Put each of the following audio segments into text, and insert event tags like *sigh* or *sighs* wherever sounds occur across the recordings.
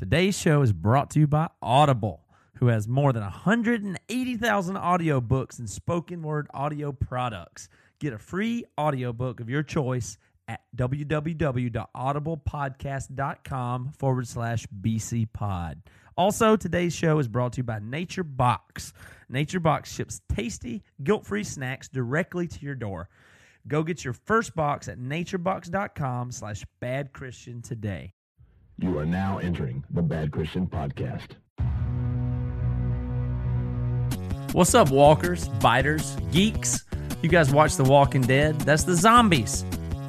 Today's show is brought to you by Audible, who has more than 180,000 audiobooks and spoken word audio products. Get a free audiobook of your choice at www.audiblepodcast.com forward slash bcpod. Also, today's show is brought to you by Nature Box. Nature Box ships tasty, guilt free snacks directly to your door. Go get your first box at naturebox.com slash bad Christian today. You are now entering the Bad Christian Podcast. What's up, walkers, biters, geeks? You guys watch The Walking Dead? That's the zombies.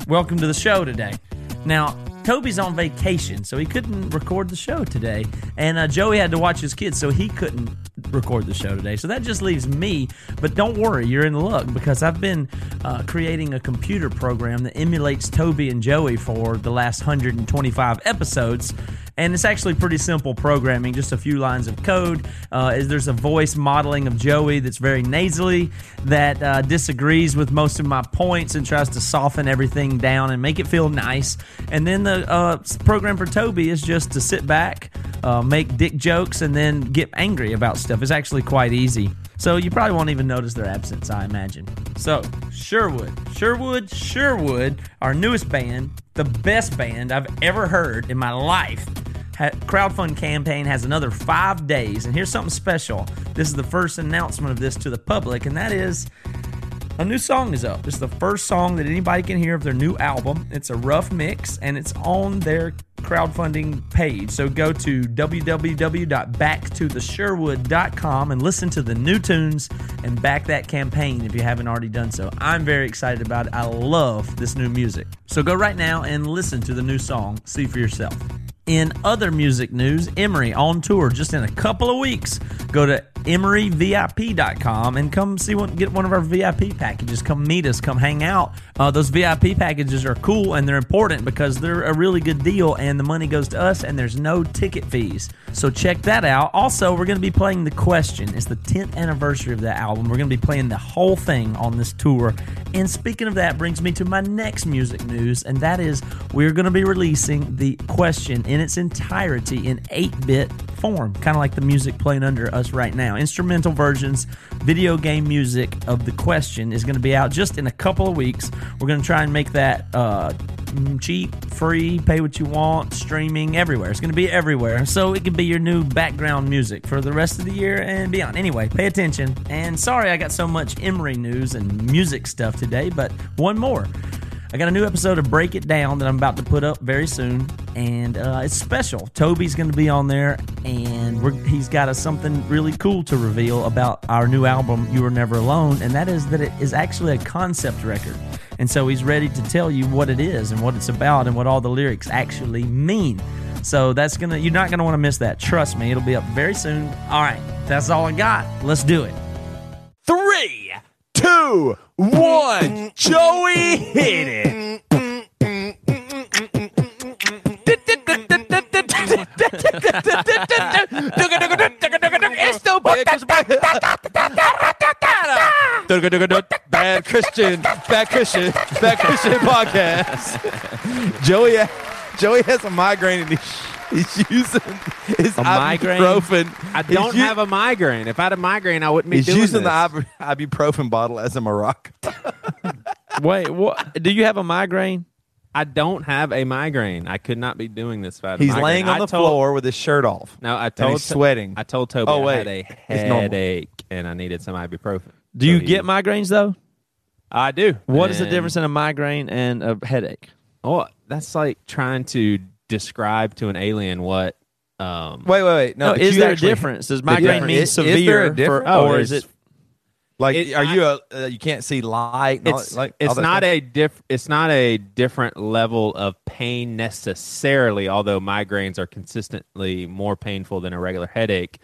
Welcome to the show today. Now, Toby's on vacation, so he couldn't record the show today. And uh, Joey had to watch his kids, so he couldn't record the show today. So that just leaves me. But don't worry, you're in luck because I've been uh, creating a computer program that emulates Toby and Joey for the last 125 episodes. And it's actually pretty simple programming, just a few lines of code. Uh, is there's a voice modeling of Joey that's very nasally, that uh, disagrees with most of my points and tries to soften everything down and make it feel nice. And then the uh, program for Toby is just to sit back, uh, make dick jokes, and then get angry about stuff. It's actually quite easy. So you probably won't even notice their absence, I imagine. So, Sherwood, Sherwood, Sherwood, our newest band, the best band I've ever heard in my life. Ha- crowdfund campaign has another five days, and here's something special. This is the first announcement of this to the public, and that is a new song is up. Is the first song that anybody can hear of their new album. It's a rough mix, and it's on their crowdfunding page. So go to www.backtothesherwood.com and listen to the new tunes and back that campaign if you haven't already done so. I'm very excited about it. I love this new music. So go right now and listen to the new song. See for yourself. In other music news, Emery on tour just in a couple of weeks. Go to emeryvip.com and come see one, get one of our VIP packages. Come meet us, come hang out. Uh, those VIP packages are cool and they're important because they're a really good deal and the money goes to us and there's no ticket fees. So check that out. Also, we're going to be playing The Question. It's the 10th anniversary of that album. We're going to be playing the whole thing on this tour. And speaking of that, brings me to my next music news, and that is we're going to be releasing The Question in its entirety in 8 bit form, kind of like the music playing under us right now. Instrumental versions, video game music of The Question is going to be out just in a couple of weeks. We're going to try and make that uh, cheap, free, pay what you want, streaming everywhere. It's going to be everywhere. So it can be your new background music for the rest of the year and beyond. Anyway, pay attention. And sorry I got so much Emery news and music stuff today, but one more. I got a new episode of Break It Down that I'm about to put up very soon, and uh, it's special. Toby's going to be on there, and he's got a, something really cool to reveal about our new album, You Were Never Alone, and that is that it is actually a concept record. And so he's ready to tell you what it is and what it's about and what all the lyrics actually mean. So that's gonna you're not gonna want to miss that. Trust me, it'll be up very soon. All right, that's all I got. Let's do it. Three, two, one. Joey hit it. Bad Christian, bad Christian, bad Christian podcast. Joey, Joey has a migraine and he's, he's *laughs* using his A migraine? ibuprofen. I don't u- have a migraine. If I had a migraine, I wouldn't be He's doing using this. the ibuprofen bottle as a maraca. *laughs* Wait, what? Do you have a migraine? I don't have a migraine. I could not be doing this if I had a He's migraine. laying on I the told- floor with his shirt off. No, I and told he's sweating. I told Toby Oh, I had a headache and I needed some ibuprofen. Do So you he- get migraines though? I do. What is the difference in a migraine and a headache? Oh, that's like trying to describe to an alien what. Um, Wait, wait, wait. No, No, is you there actually- a difference? Does migraine mean is- is there severe, a for- Oh, or it is is. it? Like, It- are you a? Uh, you can't see light. and all- it's like it's that not stuff? a diff it's not a different level of pain necessarily although migraines are consistently more painful than a regular headache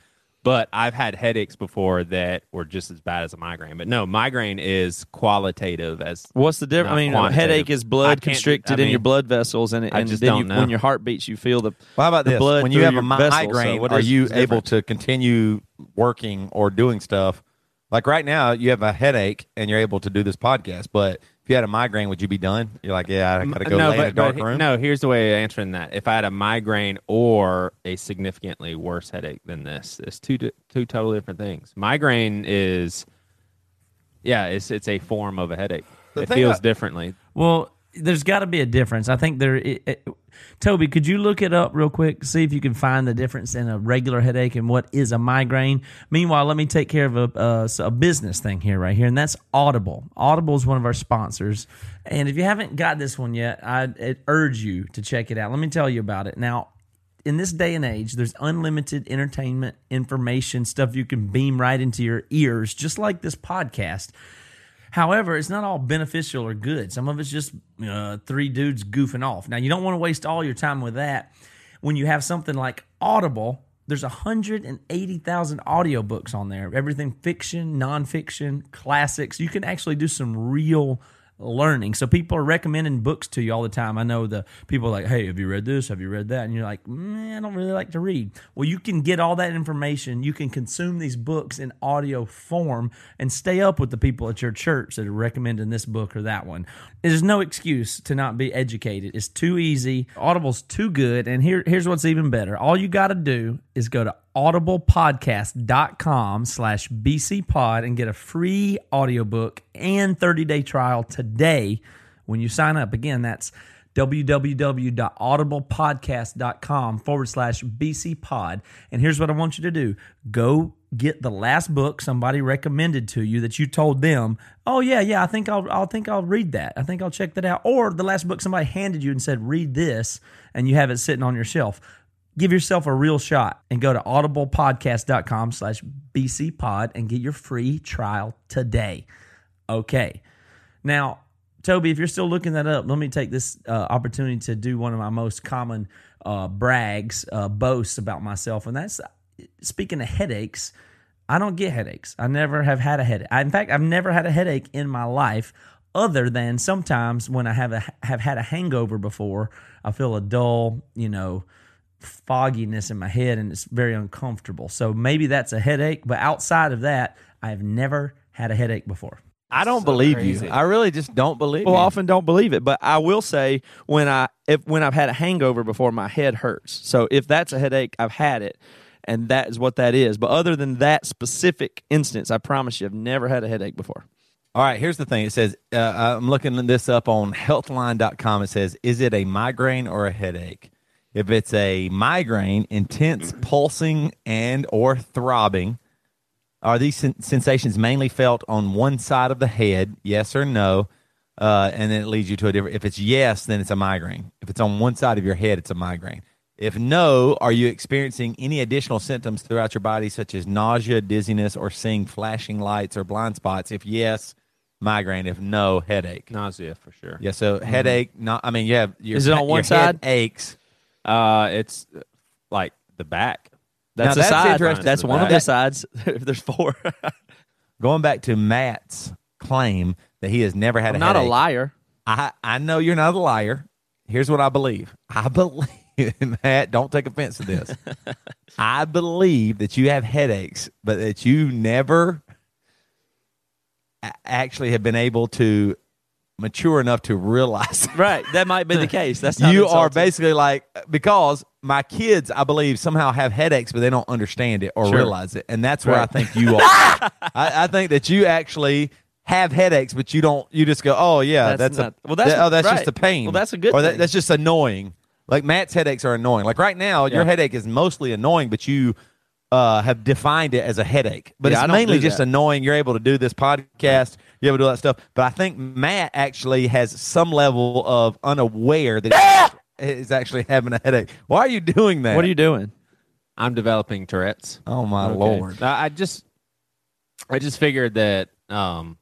but i've had headaches before that were just as bad as a migraine but no migraine is qualitative as What's the difference? I mean, a headache is blood constricted I in your blood vessels, and, it, I and just then don't you, know. when your heart beats, you feel the. Well, how about the this? blood When you have a your vessels, so migraine, what are is- you is able to continue working or doing stuff? Like right now, you have a headache and you're able to do this podcast. But If you had a migraine, would you be done? You're like, yeah, I got to go no, lay but, in a dark but room. No, here's the way of answering that. If I had a migraine or a significantly worse headache than this, it's two two totally different things. Migraine is, yeah, it's it's a form of a headache. The it feels about- differently. Well, there's got to be a difference. I think there. It, it- Toby, could you look it up real quick? See if you can find the difference in a regular headache and what is a migraine. Meanwhile, let me take care of a, a, a business thing here, right here, and that's Audible. Audible is one of our sponsors, and if you haven't got this one yet, I urge you to check it out. Let me tell you about it now. In this day and age, there's unlimited entertainment, information, stuff you can beam right into your ears, just like this podcast. However, it's not all beneficial or good. Some of it's just uh, three dudes goofing off. Now, you don't want to waste all your time with that. When you have something like Audible, there's 180,000 audiobooks on there. Everything fiction, nonfiction, classics. You can actually do some real learning. So people are recommending books to you all the time. I know the people like, "Hey, have you read this? Have you read that?" And you're like, mm, "I don't really like to read." Well, you can get all that information. You can consume these books in audio form and stay up with the people at your church that are recommending this book or that one. There's no excuse to not be educated. It's too easy. Audible's too good. And here, here's what's even better. All you got to do is go to audiblepodcast.com slash bcpod and get a free audiobook and 30-day trial today when you sign up. Again that's www.audiblepodcast.com forward slash bcpod. And here's what i want you to do. Go get the last book somebody recommended to you that you told them oh yeah yeah i think i'll I'll think i'll read that. I think i'll check that out. Or the last book somebody handed you and said read this and you have it sitting on your shelf give yourself a real shot and go to audiblepodcast.com slash bcpod and get your free trial today. Okay. Now toby if you're still looking that up let me take this uh, opportunity to do one of my most common uh, brags uh, boasts about myself and that's speaking of headaches i don't get headaches. I never have had a headache. I, in fact i've never had a headache in my life other than sometimes when i have a have had a hangover before i feel a dull you know fogginess in my head and it's very uncomfortable. So maybe that's a headache, but outside of that, I've never had a headache before. I don't believe crazy. you. I really just don't believe Well, you. often don't believe it, but I will say when I if when I've had a hangover before, my head hurts. So if that's a headache, I've had it, and that is what that is. But other than that specific instance, I promise you, I've never had a headache before. All right, here's the thing. It says, uh, I'm looking this up on healthline.com. It says, is it a migraine or a headache? If it's a migraine, intense pulsing and or throbbing, are these sen- sensations mainly felt on one side of the head? Yes or no? Uh, and then it leads you to a different. If it's yes, then it's a migraine. If it's on one side of your head, it's a migraine. If no, are you experiencing any additional symptoms throughout your body, such as nausea, dizziness, or seeing flashing lights or blind spots? If yes, migraine. If no, headache. Nausea for sure. Yeah, so headache. Not. I mean, yeah. Your, Is it on one side? Aches. Uh, it's like the back. That's Now, a that's side. interesting. That's one of the sides. *laughs* if there's four, *laughs* Going back to Matt's claim that he has never had I'm a not a liar. I I know you're not a liar. Here's what I believe. I *laughs* believe Matt. Don't take offense to this. I believe that you have headaches, but that you never actually have been able to mature enough to realize. *laughs* Right, that might be the *laughs* case. That's not you are basically like because my kids, I believe, somehow have headaches, but they don't understand it or Sure. realize it, and that's where I think you are. *laughs* I, I think that you actually have headaches, but you don't. You just go, oh yeah, That's that's, not- a, well, that's- that- oh that's just a pain. Well, that's a good Or that, thing. that's just annoying. Like Matt's headaches are annoying. Like right now, your headache is mostly annoying, but you. Uh, have defined it as a headache, but Yeah, it's mainly just annoying. You're able to do this podcast, you're able to do that stuff. But I think Matt actually has some level of unaware that that is actually having a headache. Why are you doing that? What are you doing? I'm developing Tourette's. Oh my Okay. lord! I I just, I just figured that um,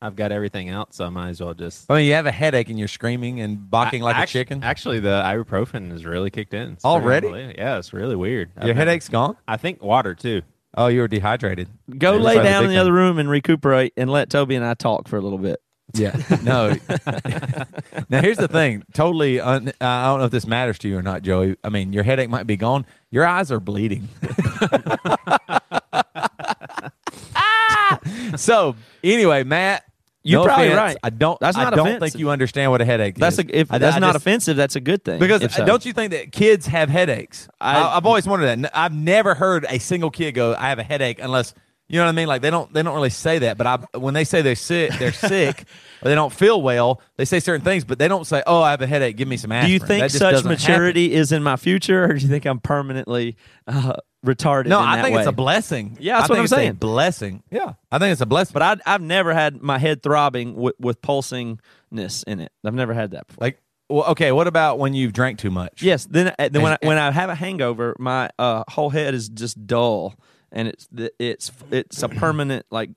I've got everything out, so I might as well just. I mean, you have a headache and you're screaming and barking I- like actu- a chicken. Actually, the ibuprofen has really kicked in It's Already? pretty. Yeah, it's really weird. I've Your been- headache's gone. I think water too. Oh, you were dehydrated. Go That's lay down in the other room and recuperate, and let Toby and I talk for a little bit. Yeah. No. *laughs* *laughs* now here's the thing. Totally. Un- I don't know if this matters to you or not, Joey. I mean, your headache might be gone. Your eyes are bleeding. *laughs* so anyway, Matt, You're No probably offense, right. I don't. That's not I don't offensive. think you understand what a headache That's is. a, if I- that's I not just- offensive. That's a good thing. Because so. don't you think that kids have headaches? I- have always wondered that. I've never heard a single kid go, "I have a headache," unless you know what I mean. Like they don't they don't really say that. But I, when they say they're sick, they're *laughs* sick, or they don't feel well, they say certain things, but they don't say, "Oh, I have a headache. Give me some Do you think such maturity is in my future, or do you think I'm permanently uh, retarded? No, I think it's a blessing. Yeah, that's I what think I'm it's a saying. blessing. Yeah, I think it's a blessing. But I, I've never had my head throbbing with, with pulsingness in it. I've never had that before. like, well, okay, what about when you've drank too much? Yes. Then, uh, then when I, when I have a hangover, my uh, whole head is just dull, and it's it's it's a permanent like.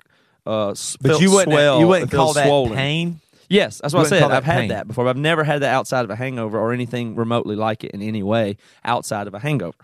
Uh, but you wouldn't swell. you It wouldn't call that swollen. pain. Yes, that's You what I said. I've had that before. But I've never had that outside of a hangover or anything remotely like it in any way outside of a hangover.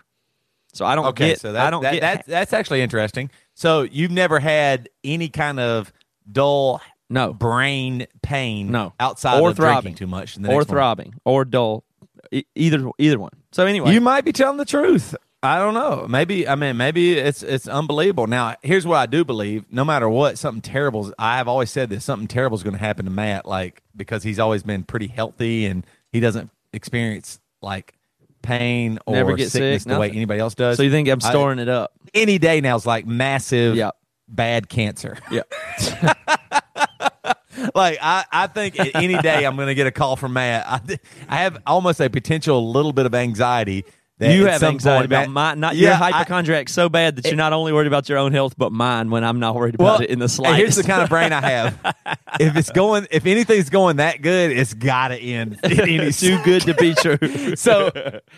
So I don't Okay, get. so that, I don't that, get. that- that's actually interesting. So you've never had any kind of dull no, brain pain No. outside Or of throbbing. drinking too much the or next morning? throbbing or dull, E- either either one. So anyway, You might be telling the truth. I don't know. Maybe I mean maybe it's it's unbelievable. Now here's what I do believe: no matter what, something terrible. I have always said this: something terrible is going to happen to Matt, like because he's always been pretty healthy and he doesn't experience like pain or Never get sickness sick, the way anybody else does. so you think I'm I- storing it up? any day now is like massive Yeah. bad cancer. *laughs* Yeah. *laughs* like I, I think any day I'm going to get a call from Matt. I, I have almost a potential little bit of anxiety. You have anxiety point, about Matt- mine. Not Yeah, your I- hypochondriac so bad that you're not only worried about your own health but mine. When I'm not worried about well, it in the slightest. Here's the kind of brain I have. *laughs* if it's going, if anything's going that good, it's got to end. It *laughs* any- too good to be true. *laughs* so,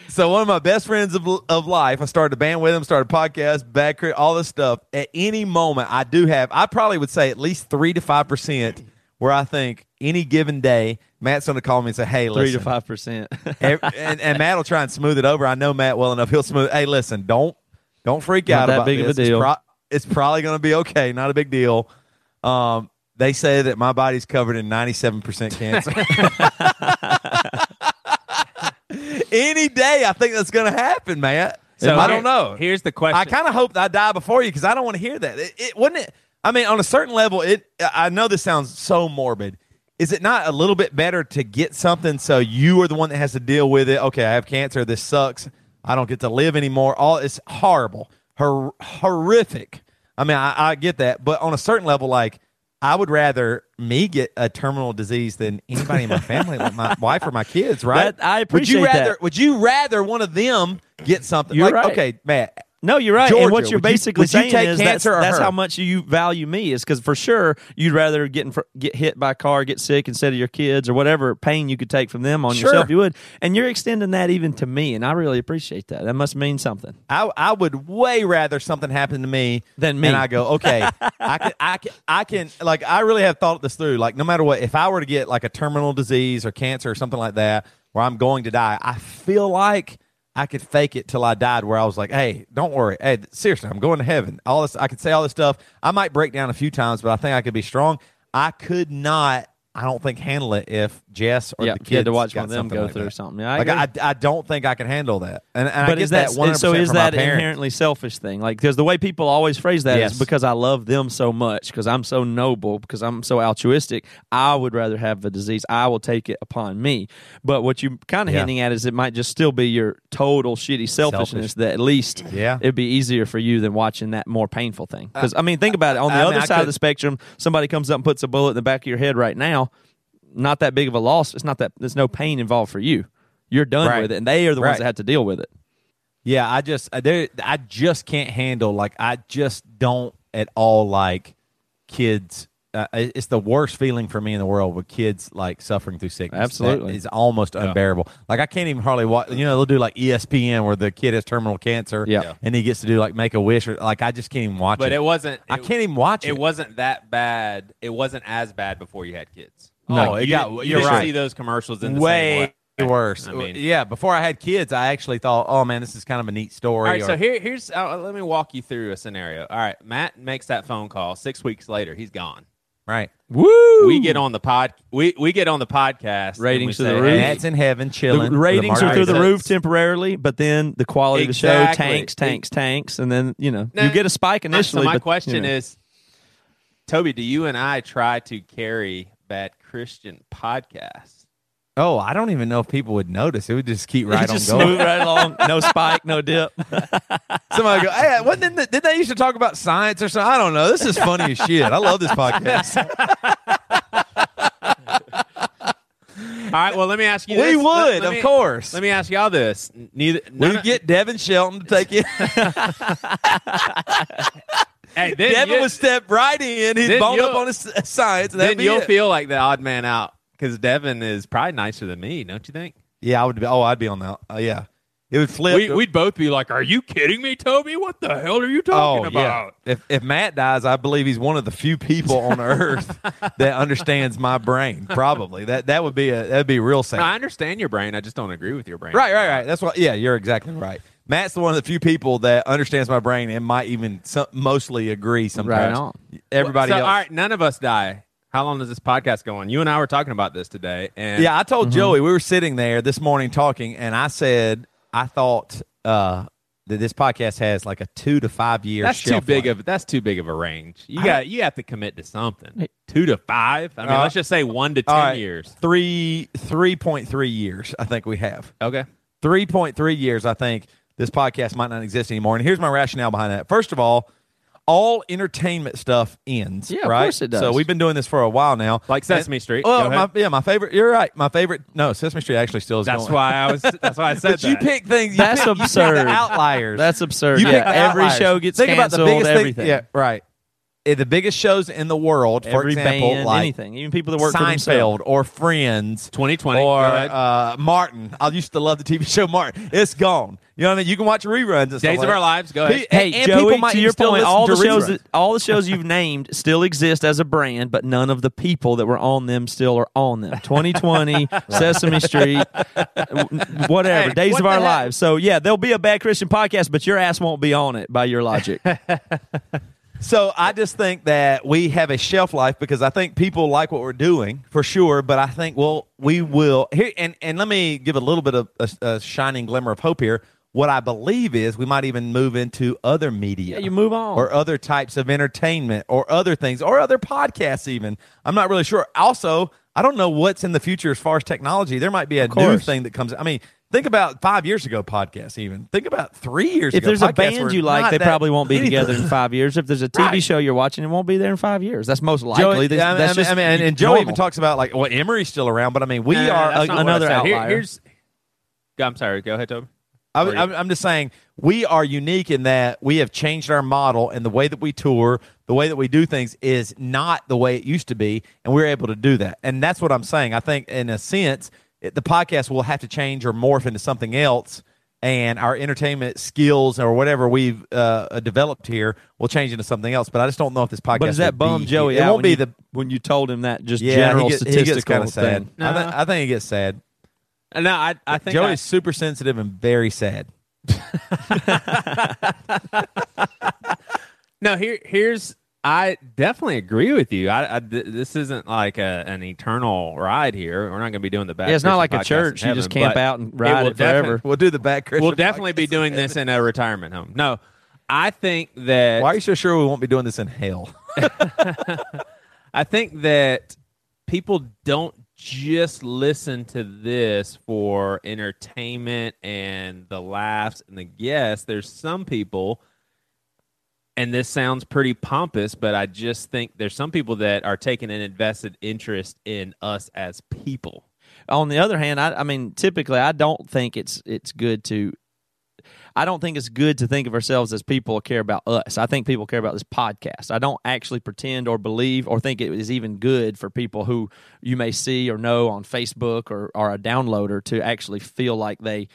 so one of my best friends of, of life, I started a band with him, started a podcast, back crit, all this stuff. At any moment, I do have, I probably would say at least three to five percent where I think any given day, Matt's going to call me and say, "Hey, three to five percent," *laughs* and, and Matt will try and smooth it over. I know Matt well enough. He'll smooth. Hey, listen, don't don't freak Not out that about big of a this. It's pro- It's, probably going to be okay. Not a big deal. Um, they say that my body's covered in ninety seven percent cancer. *laughs* Any day, I think that's going to happen, Matt. So I don't know. Here's the question. I kind of hope I die before you because I don't want to hear that. It, it wouldn't it. I mean, on a certain level, it. I know this sounds so morbid. Is it not a little bit better to get something so you are the one that has to deal with it? Okay, I have cancer. This sucks. I don't get to live anymore. All it's horrible, hor- horrific. I mean, I, I get that, but on a certain level, like I would rather me get a terminal disease than anybody in my family, like my *laughs* wife or my kids. Right? That- I Would appreciate you rather? that. Would you rather one of them get something? You're like, right. Okay, Matt. No, you're right. and what you're basically you saying take is that's, that's how much you value me is because for sure you'd rather get in get hit by a car, get sick instead of your kids or whatever pain you could take from them on Sure. yourself. You would, and you're extending that even to me, and I really appreciate that. That must mean something. I, I would way rather something happen to me Than me. And I go, okay, *laughs* I can, I can, I can, like, I really have thought this through. Like, no matter what, if I were to get like a terminal disease or cancer or something like that, where I'm going to die, I feel like I could fake it till I died. Where I was like, hey, don't worry, hey, seriously, I'm going to heaven. All this, I could say all this stuff. I might break down a few times, but I think I could be strong. I could not. I don't think handle it if Jess or yeah, the you kids had to watch one of them go like through that. something. Yeah, I like. I, I don't think I can handle that, and, and but get is that, that 100% so? Is that inherently selfish thing? Like because the way people always phrase that is Yes. because I love them so much, because I'm so noble, because I'm so altruistic. I would rather have the disease. I will take it upon me. But what you kind of Yeah. hinting at is it might just still be your total shitty selfishness. Selfish. That at least Yeah. it'd be easier for you than watching that more painful thing. Because I mean, think about it. On the I other I side of the spectrum, somebody comes up and puts a bullet in the back of your head right now. Not that big of a loss. It's not that. There's no pain involved for you. You're done Right. with it, and they are the ones that have to deal with it. Yeah, I just I- there I just can't handle like I just don't at all like kids. Uh, it's the worst feeling for me in the world with kids like suffering through sickness. Absolutely. that is almost unbearable. Like I can't even hardly watch. You know, they'll do like ESPN where the kid has terminal cancer. Yeah. Yeah. and he gets to do like make a wish or like I just can't even watch but it. But it wasn't. I it- can't even watch it. It wasn't that bad. It wasn't as bad before you had kids. No, Like, it you, got- you you're didn't right. see those commercials in the way same way. worse. I mean- yeah, before I had kids, I actually thought, oh man, this is kind of a neat story. All right, or- so here, here's uh, let me walk you through a scenario. All right, Matt makes that phone call. Six weeks later, he's gone. right, Woo! We get on the pod. We we get on the podcast. Ratings we to the roof. hey, Matt's in heaven chilling. the chilling. ratings are through the roof temporarily, but then the quality of the show Exactly. tanks, tanks, tanks, and then you know Now, you get a spike So initially. my but, question you know. is, Toby, do you and I try to carry Bad Christian podcast? Oh, I don't even know if people would notice. It would just keep right on going. right along. No spike, no dip. *laughs* Somebody go, hey, what, didn't, they- didn't they used to talk about science or something? I don't know. This is funny as shit. I love this podcast. *laughs* All right. Well, let me ask you. we this. would, Let- let of course. Let me ask y'all this. Neither. we get Devin Shelton to take it. *laughs* hey, *laughs* Devin you, would step right in. He'd bone up on his science. And then you'll it. feel like the odd man out because Devin is probably nicer than me, don't you think? Yeah, I would be. Oh, I'd be on that. Uh, yeah. It would flip. We, we'd both be like, "Are you kidding me, Toby? What the hell are you talking Oh about?" yeah. If if Matt dies, I believe he's one of the few people on *laughs* earth that understands my brain. Probably that that would be a that'd be real sad. I understand your brain. I just don't agree with your brain. Right, right, right. That's what. Yeah, you're exactly right. Matt's the one of the few people that understands my brain and might even some, mostly agree sometimes. on. Everybody so, else. All right, none of us die. How long does this podcast go on? You and I were talking about this today, and Yeah, I told Mm-hmm. Joey we were sitting there this morning talking, and I said I thought uh, that this podcast has like a two to five year. that's too big life. of that's too big of a range. You I got you have to commit to something. Two to five. I mean, Uh, let's just say one to ten All right, years. Three three point three years. I think we have. Okay. 3.3 years, I think this podcast might not exist anymore. And here's my rationale behind that. First of all, all entertainment stuff ends. Yeah, of right? course it does. So we've been doing this for a while now. Like Sesame And- Street. Go Well, my, yeah, my favorite. You're right. My favorite. No, Sesame Street actually still is. That's going. why I was. That's why I said *laughs* But you pick things. You That's pick, you pick absurd. the outliers. That's absurd. You yeah, pick the every outliers. show gets Think about the canceled. biggest thing- everything. yeah, right. Eh, The biggest shows in the world, for every example, band, like anything. Even people that work for Seinfeld themselves. or Friends, 2020. or uh, Martin. I used to love the TV show Martin. It's gone. You know what I mean? You can watch reruns. And stuff Days like of Our. Lives. Go ahead. He- Hey, people Joey, might to your still point, all the shows that, all the shows you've named still exist as a brand, but none of the people that were on them still are on them. 2020, *laughs* Sesame Street, whatever, Hey, Days what of Our heck? Lives. So yeah, there'll be a Bad Christian podcast, but your ass won't be on it by your logic. *laughs* So I just think that we have a shelf life because I think people like what we're doing for sure. But I think well, we will here and and let me give a little bit of a, a shining glimmer of hope here. What I believe is we might even move into other media. Yeah, you move on. or other types of entertainment or other things or other podcasts even i'm not really sure also i don't know what's in the future as far as technology there might be a new thing that comes i mean think about five years ago podcasts even think about three years ago. if ago there's a band you like, they probably won't be anything. together in five years. If there's a TV Right. show you're watching, it won't be there in five years. That's most likely. Joey, That's, I mean, that's I mean, just I mean, and, and Joe even talks about like, well, Emery's still around, but I mean, we No, no, no, are a- not what I another said. Here- outlier. here's. I'm sorry. Go ahead, Toby. I, I'm, I'm just saying we are unique in that we have changed our model and the way that we tour, the way that we do things is not the way it used to be, and we're able to do that. And that's what I'm saying. I think in a sense, it, the podcast will have to change or morph into something else, and our entertainment skills or whatever we've uh, developed here will change into something else. But I just don't know if this podcast. But does that bum be- Joey It out wont when be you, the when you told him that just yeah. general he gets, he statistical gets kind of sad. thing? I, th- I think he gets sad. No, I, I think Joey's I- super sensitive and very sad. *laughs* No, here here's I definitely agree with you. I, I th- this isn't like a, an eternal ride here. We're not going to be doing the back. Yeah, it's not like a podcast in church. You just camp out and ride will it forever. We'll do the Bad Christian. We'll definitely be podcast. doing this in a retirement home. No, I think that Why are you so sure we won't be doing this in hell? *laughs* I think that people don't just listen to this for entertainment and the laughs and the guests. There's some people, and this sounds pretty pompous, but I just think there's some people that are taking an invested interest in us as people. on the other hand, I, I mean, typically, I don't think it's it's good to. I don't think it's good to think of ourselves as people care about us. I think people care about this podcast. I don't actually pretend or believe or think it is even good for people who you may see or know on Facebook or, are a downloader to actually feel like they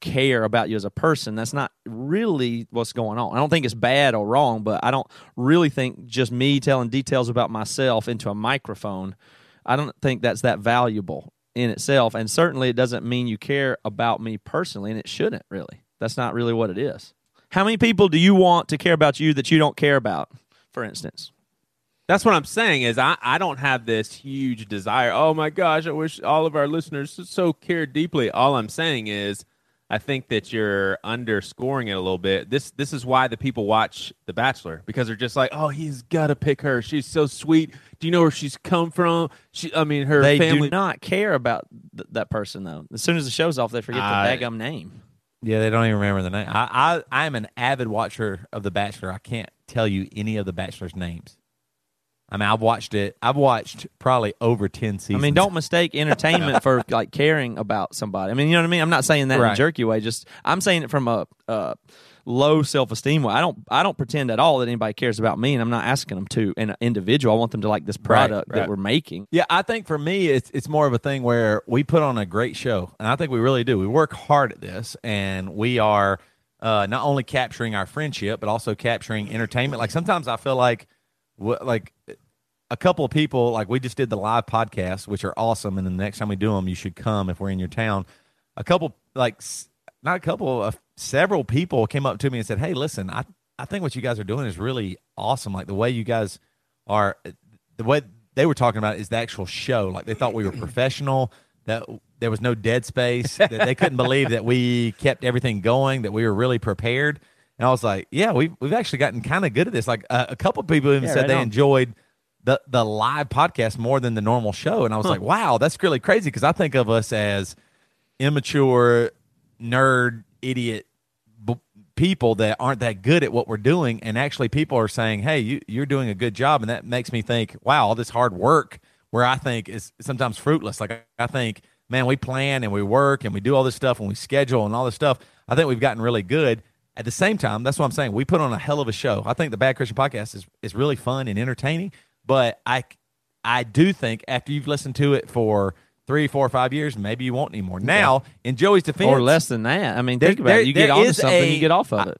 care about you as a person. That's not really what's going on. I don't think it's bad or wrong, but I don't really think just me telling details about myself into a microphone, I don't think that's that valuable in itself. And certainly it doesn't mean you care about me personally, and it shouldn't really. That's not really what it is. How many people do you want to care about you that you don't care about, for instance? That's what I'm saying is I, I don't have this huge desire. Oh my gosh, I wish all of our listeners so cared deeply. All I'm saying is I think that you're underscoring it a little bit. This this is why the people watch The Bachelor because they're just like, oh, he's got to pick her. She's so sweet. Do you know where she's come from? She, I mean, her They family. do not care about th- that person though. As soon as the show's off, they forget I- the daggum name. Yeah, they don't even remember the name. I, I I'm an avid watcher of The Bachelor. I can't tell you any of the Bachelor's names. I mean, I've watched it. I've watched probably over ten seasons. I mean, don't mistake entertainment for *laughs* like caring about somebody. I mean, you know what I mean. I'm not saying that in a jerky way. Just I'm saying it from a, uh low self esteem way. I don't I don't pretend at all that anybody cares about me, and I'm not asking them to. An individual, I want them to like this product right. that we're making. Yeah, I think for me, it's it's more of a thing where we put on a great show, and I think we really do. We work hard at this, and we are uh, not only capturing our friendship, but also capturing entertainment. Like sometimes I feel like, like a couple of people, like we just did the live podcast, which are awesome, and the next time we do them, you should come if we're in your town. A couple, like not a couple, uh, several people came up to me and said, "Hey, listen, I I think what you guys are doing is really awesome. Like the way you guys are, the way they were talking about is the actual show. Like they thought we were professional. That there was no dead space. that they couldn't believe that we kept everything going. That we were really prepared. And I was like, yeah, we've we've actually gotten kind of good at this. Like uh, a couple people even Yeah, said right they on. enjoyed the the live podcast more than the normal show. And I was like, wow, that's really crazy because I think of us as immature, nerd, idiot b- people that aren't that good at what we're doing. And actually, people are saying, hey, you, you're doing a good job. And that makes me think, wow, all this hard work where I think is sometimes fruitless. Like, I- I think, man, we plan and we work and we do all this stuff and we schedule and all this stuff. I think we've gotten really good. At the same time, that's what I'm saying. We put on a hell of a show. I think the Bad Christian Podcast is, is really fun and entertaining. But I, I do think after you've listened to it for three, four, or five years, maybe you won't anymore. Now, in Joey's defense, Or less than that. I mean, think There- about there- it. You get onto something, a- you get off of it.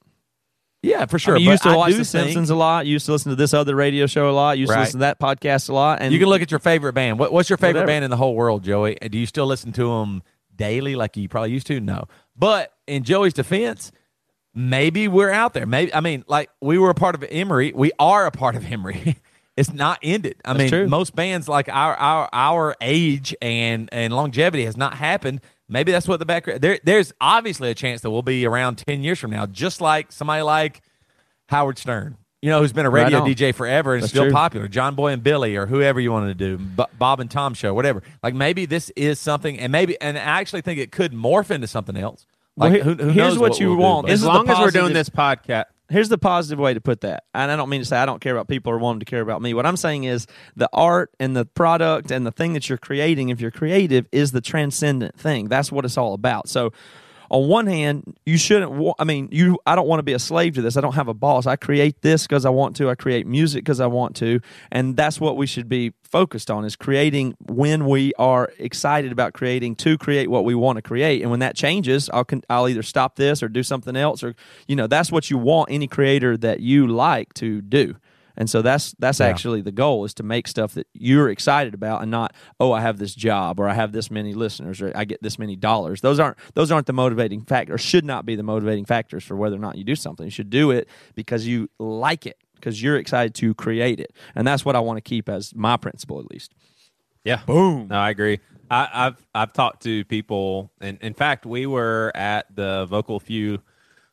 yeah, for sure. I mean, you used to I watch The think- Simpsons a lot. You used to listen to this other radio show a lot. You used to listen to that podcast a lot. And You can look at your favorite band. What, what's your favorite Whatever. band in the whole world, Joey? Do you still listen to them daily like you probably used to? No. But in Joey's defense, maybe we're out there. Maybe I mean, like we were a part of Emery. We are a part of Emery. *laughs* it's not ended. I mean, true. most bands like our our our age and and longevity has not happened. Maybe that's what the background. there. There's obviously a chance that we'll be around ten years from now, just like somebody like Howard Stern. You know, who's been a radio on. DJ forever and That's still true. popular. John Boy and Billy, or whoever you wanted to do, B- Bob and Tom show, whatever. Like maybe this is something, and maybe, and I actually think it could morph into something else. Well, Like here- who, who here's knows what you we'll want. but- This as is the long as we're doing this podcast, here's the positive way to put that. And I don't mean to say I don't care about people or want them to care about me. What I'm saying is the art and the product and the thing that you're creating, if you're creative, is the transcendent thing. That's what it's all about. So on one hand, you shouldn't. I mean, you. I don't want to be a slave to this. I don't have a boss. I create this because I want to. I create music because I want to, and that's what we should be focused on: is creating when we are excited about creating to create what we want to create. And when that changes, I'll con- I'll either stop this or do something else, or you know, that's what you want any creator that you like to do. And so that's that's actually the goal is to make stuff that you're excited about and not oh I have this job or I have this many listeners or I get this many dollars. Those aren't those aren't the motivating factors. Should not be the motivating factors for whether or not you do something. You should do it because you like it because you're excited to create it. And that's what I want to keep as my principle at least. Yeah. Boom. No, I agree. I, I've I've talked to people, and in fact, we were at the Vocal Few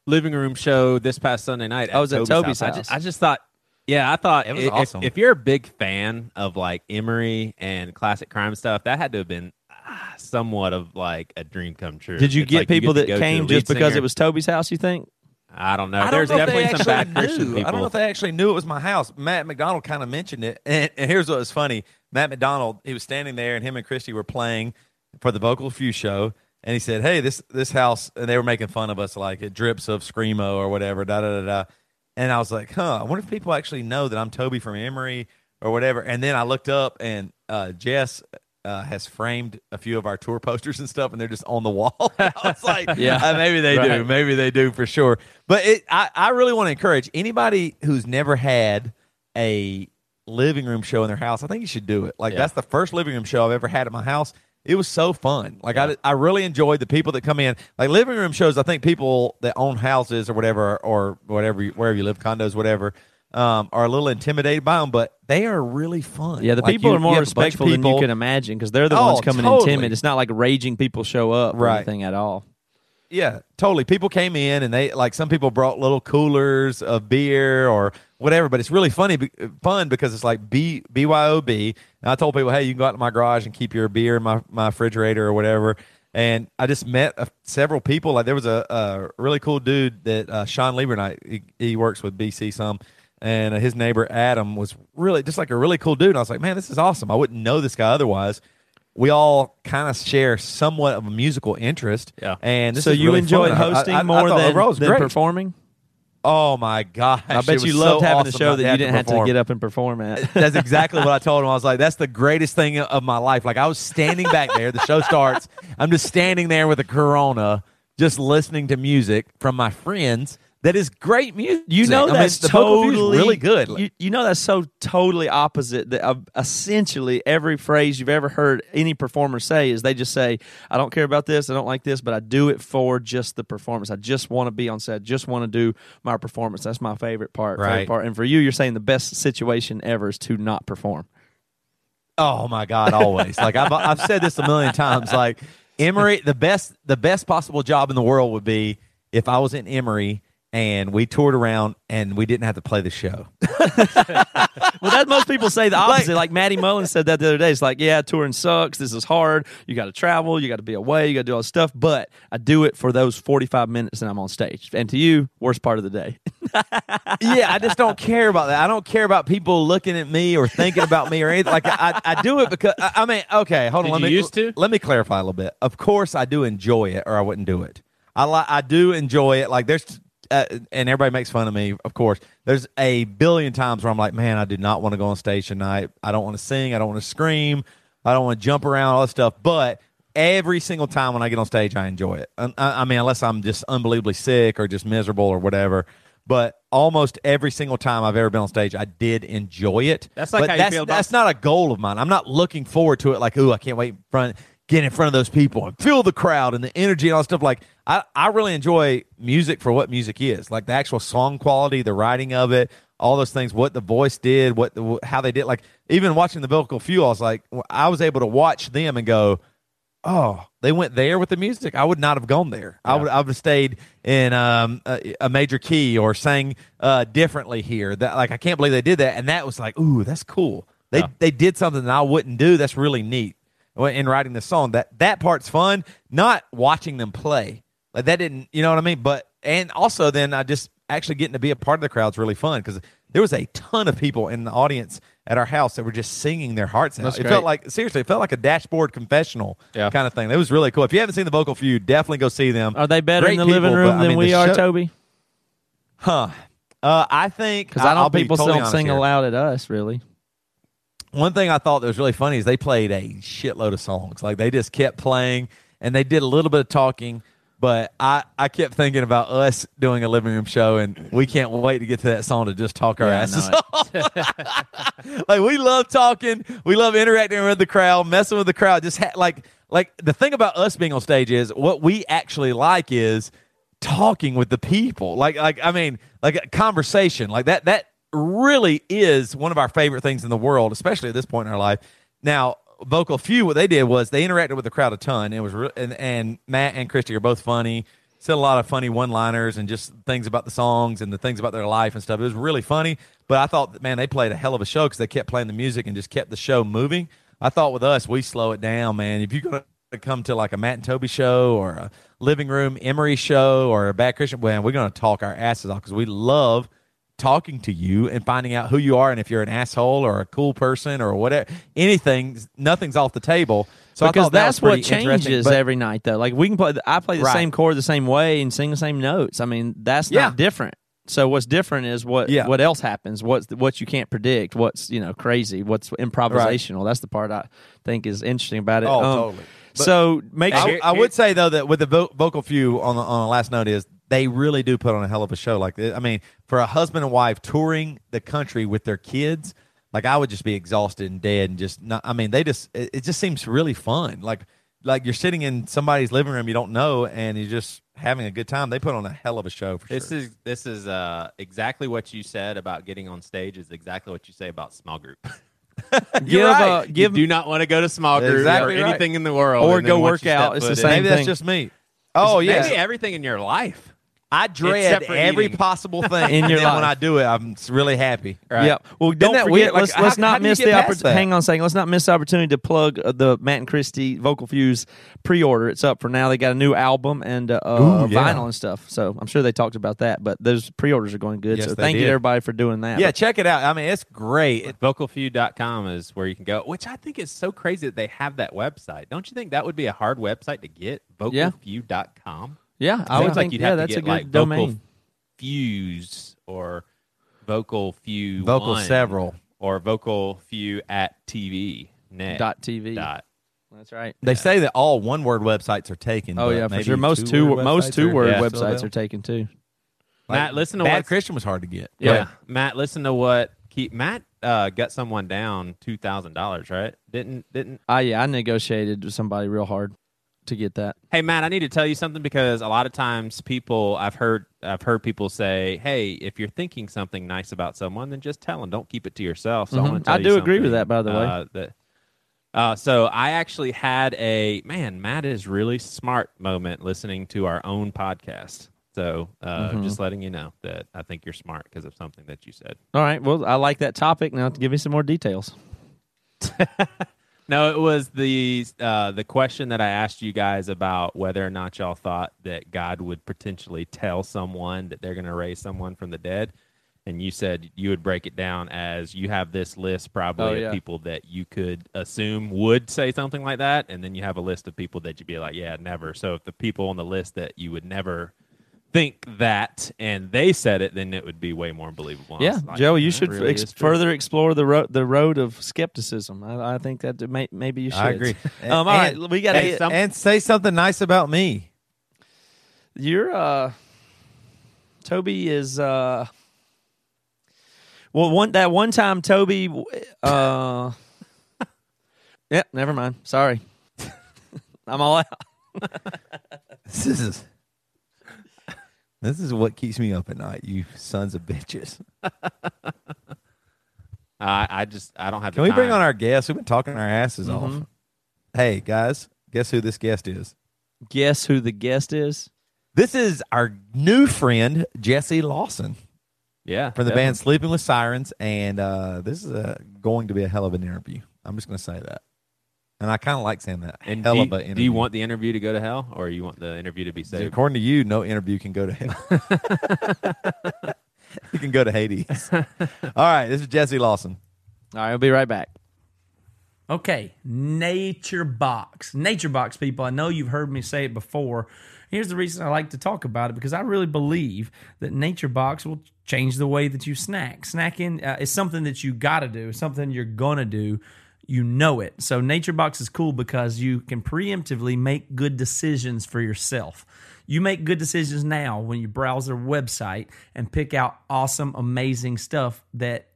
living room show this past Sunday night. Oh, I was at Toby's I house. just, I just thought, yeah, I thought It was if, awesome. if you're a big fan of like Emery and classic crime stuff, that had to have been ah, somewhat of like a dream come true. Did you It's get like people get that came just because singer. it was Toby's house, you think? I don't know. I don't There's know if they definitely some bad actually Christian knew. people. I don't know if they actually knew it was my house. Matt McDonald kind of mentioned it, and, and here's what was funny: Matt McDonald, he was standing there, and him and Christy were playing for the Vocal Few show, and he said, "Hey, this this house," and they were making fun of us, like it drips of screamo or whatever, da da da da. And I was like, "Huh? I wonder if people actually know that I'm Toby from Emery or whatever." And then I looked up, and uh, Jess. Uh, has framed a few of our tour posters and stuff, and they're just on the wall. *laughs* I was like, *laughs* Yeah. uh, maybe they do. Maybe they do for sure. But it, I, I really want to encourage anybody who's never had a living room show in their house. I think you should do it. Like Yeah. that's the first living room show I've ever had at my house. It was so fun. Like I, I really enjoyed the people that come in. Like living room shows. I think people that own houses or whatever, or whatever, you- wherever you live, condos, whatever, um, are a little intimidated by them. But they are really fun. Yeah, the Like, people you- are more you have a bunch of respectful than you can imagine because they're the Oh, ones coming in timid. It's not like raging people show up or Right. anything at all. yeah, totally. People came in and they like some people brought little coolers of beer or whatever. But it's really funny, fun because it's like B BYOB. And I told people, hey, you can go out to my garage and keep your beer in my my refrigerator or whatever. And I just met uh, several people. Like there was a, a really cool dude that uh, Sean Lieber and I. He, he works with BC some. And uh, his neighbor Adam was really just like a really cool dude. And I was like, man, this is awesome. I wouldn't know this guy otherwise we all kind of share somewhat of a musical interest. Yeah. And this so is you really enjoyed fun. Hosting I- I more thought than, than performing? Oh my gosh! I bet you so loved having a awesome show that you didn't have to get up and perform at. *laughs* That's exactly what I told him. I was like, "That's the greatest thing of my life." Like I was standing back there. The show starts. I'm just standing there with a Corona, just listening to music from my friends. That is great music. You know I that's totally really good. You, you know that's so totally opposite. That uh, essentially every phrase you've ever heard any performer say is they just say, "I don't care about this, I don't like this, but I do it for just the performance. I just want to be on set, just want to do my performance. That's my favorite part. favorite Right. part. And for you, you're saying the best situation ever is to not perform. Oh my God, always. like I've I've said this a million times. Like Emery, the best the best possible job in the world would be if I was in Emery and we toured around and we didn't have to play the show. *laughs* Well, that most people say the opposite. Like, Matty Mullins said that the other day. It's like, yeah, touring sucks. This is hard. You got to travel. You got to be away. You got to do all this stuff. But I do it for those 45 minutes that I'm on stage. And to you, worst part of the day. *laughs* yeah, I just don't care about that. I don't care about people looking at me or thinking about me or anything. Like I, I do it because I, I mean, okay, hold on. Did let you me used to? let me clarify a little bit. Of course, I do enjoy it, or I wouldn't do it. I li- I do enjoy it. Like there's. Uh, and everybody makes fun of me, of course. There's a billion times where I'm like, man, I do not want to go on stage tonight. I don't want to sing. I don't want to scream. I don't want to jump around, all that stuff. But every single time when I get on stage, I enjoy it. I, I mean, unless I'm just unbelievably sick or just miserable or whatever. But almost every single time I've ever been on stage, I did enjoy it. That's like but how you feel about- that's not a goal of mine. I'm not looking forward to it. Like, ooh, I can't wait in front, get in front of those people and feel the crowd and the energy and all that stuff. Like, I, I really enjoy music for what music is. Like the actual song quality, the writing of it, all those things. What the voice did, what the, how they did. Like even watching the vocal few, I was like, I was able to watch them and go, oh, they went there with the music. I would not have gone there. I would I would have stayed in um, a, a major key or sang uh, differently here. That like I can't believe they did that, and that was like, ooh, that's cool. They Yeah. they did something that I wouldn't do. That's really neat. In writing the song, that that part's fun. Not watching them play like that didn't, you know what I mean. But and also then I just actually getting to be a part of the crowd's really fun because there was a ton of people in the audience at our house that were just singing their hearts out. That's it great. felt like seriously, it felt like a dashboard confessional Yeah. kind of thing. It was really cool. If you haven't seen the vocal few, definitely go see them. Are they better Great in the living room but, I than mean, we are, show- Toby? Huh. Uh, I think Because I know I'll people totally don't sing here. aloud at us, really. One thing I thought that was really funny is they played a shitload of songs. Like they just kept playing and they did a little bit of talking. But I, I kept thinking about us doing a living room show, and we can't wait to get to that song to just talk our Yeah, asses off. *laughs* like we love talking, we love interacting with the crowd, messing with the crowd. Just ha- like like the thing about us being on stage is what we actually like is talking with the people. Like like I mean like a conversation like that that really is one of our favorite things in the world, especially at this point in our life. Now, Vocal Few, what they did was they interacted with the crowd a ton. It was re- and, and Matt and Christy are both funny. Said a lot of funny one-liners and just things about the songs and the things about their life and stuff. It was really funny. But I thought, man, they played a hell of a show because they kept playing the music and just kept the show moving. I thought with us, we slow it down, man. If you're gonna come to like a Matt and Toby show or a living room Emery show or a Bad Christian, man, we're gonna talk our asses off because we love talking to you and finding out who you are and if you're an asshole or a cool person or whatever anything nothing's off the table so because that that's what changes but- every night, though. Like we can play, I play the Right. same chord the same way and sing the same notes. I mean, that's Yeah. not different. So what's different is what Yeah. what else happens. What's what you can't predict. What's you know crazy. What's improvisational. That's the part I think is interesting about it. Oh, Um, totally. But- so make I, sure. I would say though that with the vo- vocal few on the, on the last note is they really do put on a hell of a show. Like I mean, for a husband and wife touring the country with their kids, like I would just be exhausted and dead and just not. I mean, they just it, it just seems really fun. Like like you're sitting in somebody's living room you don't know and you're just having a good time. They put on a hell of a show for This sure. is this is uh, exactly what you said about getting on stage. Is exactly what you say about small group. *laughs* *laughs* give You're right. uh, give you do not want to go to small group Exactly or right. anything in the world, Or go work out. It's the same Maybe that's just me. Oh yeah, Maybe everything in your life. I dread every eating. possible *laughs* thing In your and then when. I do it, I'm really happy. Right. Yeah. Well, don't that forget. weird? Let's how- let's how not do you miss the opportunity. that? Hang on a second. Let's not miss the opportunity to plug uh, the Matt and Christie Vocal Few's pre-order. It's up for now. They got a new album and uh, uh, Ooh, yeah. vinyl and stuff. So I'm sure they talked about that. But those pre-orders are going good. Yes, so thank you did. to everybody for doing that. Yeah, check it out. I mean, it's great. It- Vocalfew.com is where you can go, which I think is so crazy that they have that website. Don't you think that would be a hard website to get? Yeah. Vocalfew.com? yeah. I would Seems like think you'd yeah, have to that's get a good like domain. Vocal Fuse or Vocal Few Vocal One several. or Vocal Few at TV net Dot TV. dot. That's right. They say that all one word websites are taken. Oh but yeah, for maybe sure. Most two two-word most websites two are- word yeah, websites available. are taken too. Like, Matt, listen to Bad what's- Christian was hard to get. Yeah, Matt, listen to what keep Matt uh, got someone down two thousand dollars, right? Didn't didn't Ah yeah, I negotiated with somebody real hard to get that. Hey Matt, I need to tell you something because a lot of times people I've heard I've heard people say, "Hey, if you're thinking something nice about someone, then just tell them. Don't keep it to yourself." So I Mhm. tell I you do agree with that, by the way. uh, that, uh, so I actually had a man. Matt is really smart moment listening to our own podcast. So uh, Mm-hmm. just letting you know that I think you're smart because of something that you said. All right. Well, I like that topic. Now, to give me some more details. *laughs* No, it was the uh, the question that I asked you guys about whether or not y'all thought that God would potentially tell someone that they're going to raise someone from the dead, and you said you would break it down as you have this list probably Oh, of people that you could assume would say something like that, and then you have a list of people that you'd be like, yeah, never. So if the people on the list that you would never think that and they said it, then it would be way more believable. Yeah, was like, Joe, you should really ex- further explore the road the road of skepticism. I, I think that may, maybe you should. I agree. *laughs* Um, all right, And- we got to and, some- and say something nice about me. You're uh, Toby is uh. Well, one that one time Toby, uh, *laughs* yeah, never mind. Sorry, *laughs* I'm all out. This is this is what keeps me up at night. You sons of bitches. *laughs* I, I just I don't have. Can we bring on our guests? We've been talking our asses Mm-hmm. off. Hey guys, guess who this guest is? Guess who the guest is? This is our new friend Jesse Lawson Yeah, from the definitely. band Sleeping with Sirens, and uh, this is uh going to be a hell of an interview. I'm just going to say that, and I kind of like saying that. And hell do, of you, interview. do you want the interview to go to hell, or you want the interview to be saved? According to you, no interview can go to hell. *laughs* you can go to Hades. All right, this is Jesse Lawson. All right, I'll be right back. Okay, Nature Box. Nature Box, people. I know you've heard me say it before. Here's the reason I like to talk about it because I really believe that Nature Box will change the way that you snack. Snacking uh, is something that you got to do, something you're going to do. You know it. So, Nature Box is cool because you can preemptively make good decisions for yourself. You make good decisions now when you browse their website and pick out awesome, amazing stuff that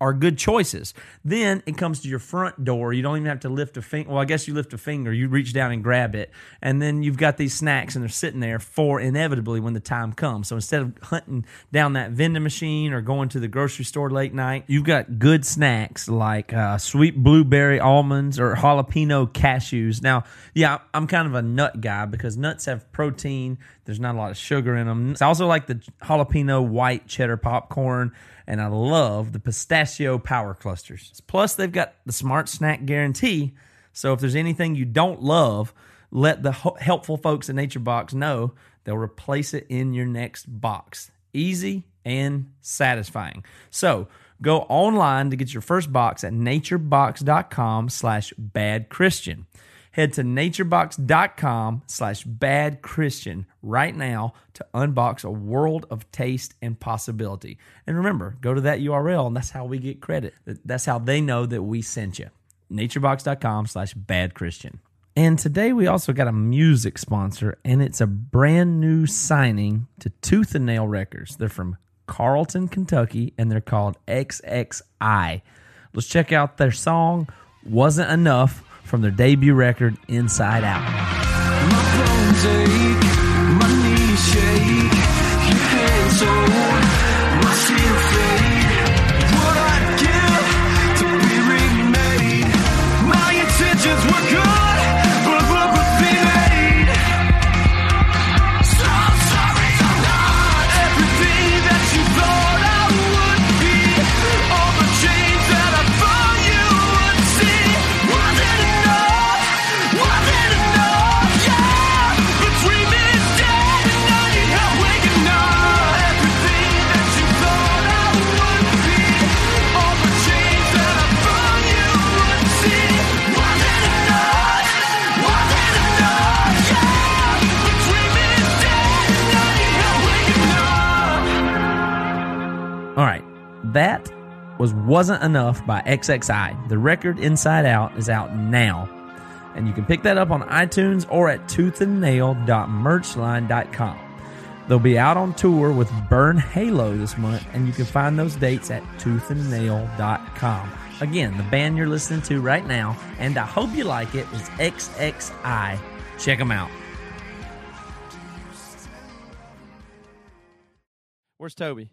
are good choices. Then it comes to your front door. You don't even have to lift a finger. Well, I guess you lift a finger. You reach down and grab it. And then you've got these snacks and they're sitting there for inevitably when the time comes. So instead of hunting down that vending machine or going to the grocery store late night, you've got good snacks like uh, sweet blueberry almonds or jalapeno cashews. Now, yeah, I'm kind of a nut guy because nuts have protein. There's not a lot of sugar in them. I also like the jalapeno white cheddar popcorn and I love the pistachio power clusters. Plus, they've got the smart snack guarantee. So if there's anything you don't love, let the helpful folks at Nature Box know they'll replace it in your next box. Easy and satisfying. So go online to get your first box at naturebox.com slash bad Christian. Head to naturebox.com slash bad Christian right now to unbox a world of taste and possibility. And remember, go to that URL and that's how we get credit. That's how they know that we sent you. naturebox.com slash bad Christian. And today we also got a music sponsor, and it's a brand new signing to Tooth and Nail Records. They're from Carlton, Kentucky, and they're called XXI. Let's check out their song, Wasn't Enough, from their debut record, Inside Out. Wasn't Enough by XXI. The record Inside Out is out now. And you can pick that up on iTunes or at toothandnail.merchline.com. They'll be out on tour with Burn Halo this month, and you can find those dates at toothandnail.com. Again, the band you're listening to right now, and I hope you like it, is XXI. Check them out. Where's Toby?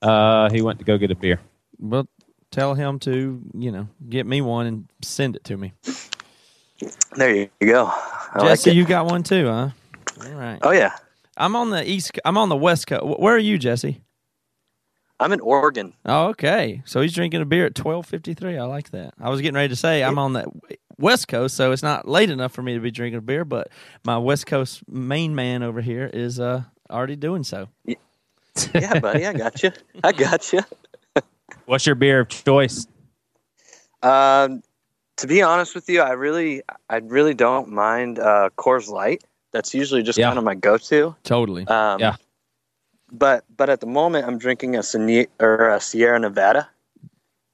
Uh, he went to go get a beer. Well, tell him to, you know, get me one and send it to me. There you go. I Jesse, it. you got one too, huh? All right. Oh yeah, I'm on the east. I'm on the west coast. Where are you, Jesse? I'm in Oregon. Oh, okay. So he's drinking a beer at 12:53. I like that. I was getting ready to say I'm on the west coast, so it's not late enough for me to be drinking a beer, but my west coast main man over here is uh already doing so. Yeah, buddy, I got you. I got you. What's your beer of choice? Um, to be honest with you, I really, I really don't mind uh, Coors Light. That's usually just Yeah. kind of my go-to. Totally. Um, Yeah. But but at the moment, I'm drinking a, Sine- or a Sierra Nevada.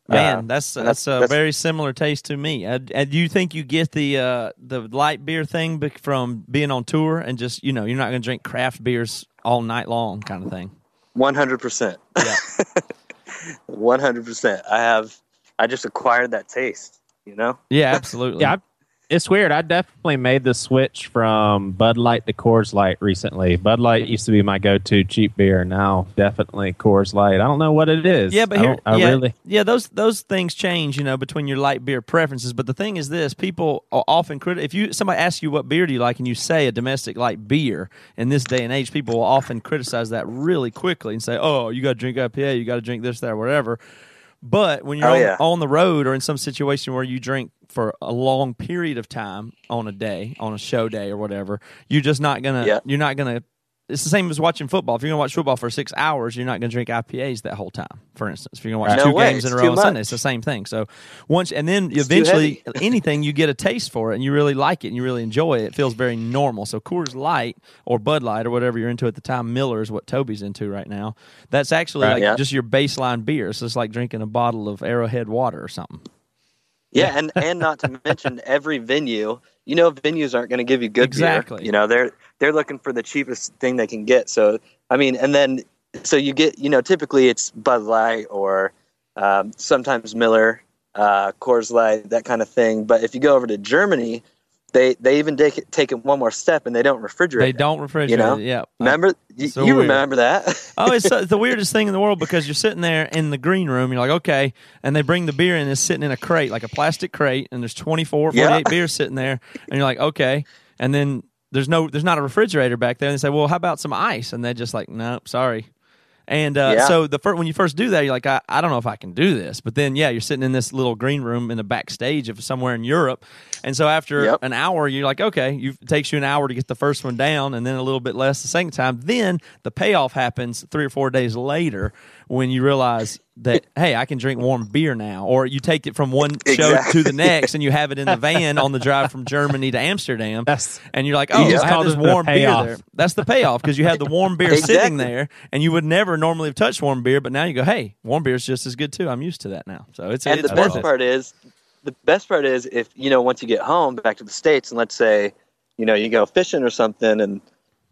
Man, Uh, that's and that's a that's- very similar taste to me. Uh, And do you think you get the uh, the light beer thing from being on tour and just you know you're not going to drink craft beers all night long kind of thing? One hundred percent. *laughs* Yeah. One hundred percent. I have. I just acquired that taste. You know. Yeah, absolutely. Yeah, I, it's weird. I definitely made the switch from Bud Light to Coors Light recently. Bud Light used to be my go-to cheap beer. Now, definitely Coors Light. I don't know what it is. Yeah, but here, don't- I, yeah, really. yeah, those those things change, you know, between your light beer preferences. But the thing is, this people are often criti- If you somebody asks you what beer do you like, and you say a domestic light beer, in this day and age, people will often criticize that really quickly and say, "Oh, you got to drink IPA, you got to drink this, that, whatever." But when you're Oh, on, yeah. on the road or in some situation where you drink for a long period of time on a day, on a show day or whatever, you're just not gonna. Yeah. You're not gonna. It's the same as watching football. If you're gonna watch football for six hours, you're not gonna drink IPAs that whole time. For instance, if you're gonna watch No two way, games in a row on Sunday, it's the same thing. So once and then It's eventually *laughs* anything you get a taste for it and you really like it and you really enjoy it. It feels very normal. So Coors Light or Bud Light or whatever you're into at the time, Miller is what Toby's into right now. That's actually Right, like yeah. just your baseline beer. So It's like drinking a bottle of Arrowhead water or something. Yeah, and and not to mention every venue. You know, venues aren't going to give you good Exactly. beer. You know, they're they're looking for the cheapest thing they can get. So I mean, and then so you get you know typically it's Bud Light or um, sometimes Miller, uh, Coors Light, that kind of thing. But if you go over to Germany, they they even take it, take it one more step and they don't refrigerate. They don't refrigerate You know? it. Yeah. Remember, you, So you remember that? *laughs* oh, it's uh, the weirdest thing in the world because you're sitting there in the green room. You're like, okay, and they bring the beer in. It's sitting in a crate, like a plastic crate, and there's 24, 48 Yeah. beers sitting there, and you're like, okay, and then there's no, there's not a refrigerator back there. And they say, well, how about some ice? And they're just like, nope, sorry. And uh, Yeah. so the fir- when you first do that, you're like, I, I don't know if I can do this. But then, yeah, you're sitting in this little green room in the backstage of somewhere in Europe. And so after Yep. an hour, you're like, okay, you, it takes you an hour to get the first one down, and then a little bit less the second time. Then the payoff happens three or four days later when you realize that *laughs* hey, I can drink warm beer now, or you take it from one show to the next, and you have it in the van on the drive from Germany to Amsterdam, That's- and you're like, oh, You just I have this it the warm beer there. That's the payoff because you had the warm beer sitting there, and you would never normally have touched warm beer, but now you go, hey, warm beer is just as good too. I'm used to that now, so it's and it's the best it. part is the best part is if you know once you get home back to the states and let's say you know you go fishing or something and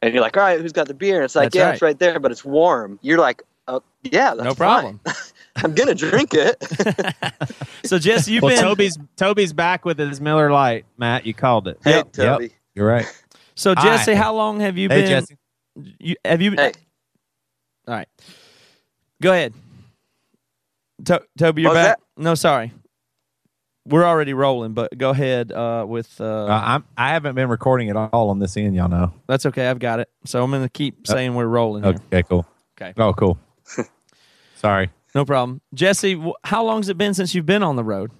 and you're like all right who's got the beer and it's like That's yeah right. it's right there but it's warm you're like yeah that's No problem. fine. *laughs* i'm gonna drink it *laughs* So Jesse, you've Well, been Toby's Toby's back with his Miller Light. Matt, you called it. hey Yep, yep. toby You're right. so Jesse. Hi. How long have you Hey, been? Jesse. You, have you? hey All right. Go ahead. To- Toby, you're What was back. No, sorry. We're already rolling, but go ahead uh, with. Uh, Uh, I'm, I haven't been recording at all on this end, y'all know. that's okay. I've got it. So I'm going to keep saying we're rolling. Here. Okay, cool. Okay. Oh, cool. *laughs* Sorry. No problem. Jesse, how long has it been since you've been on the road?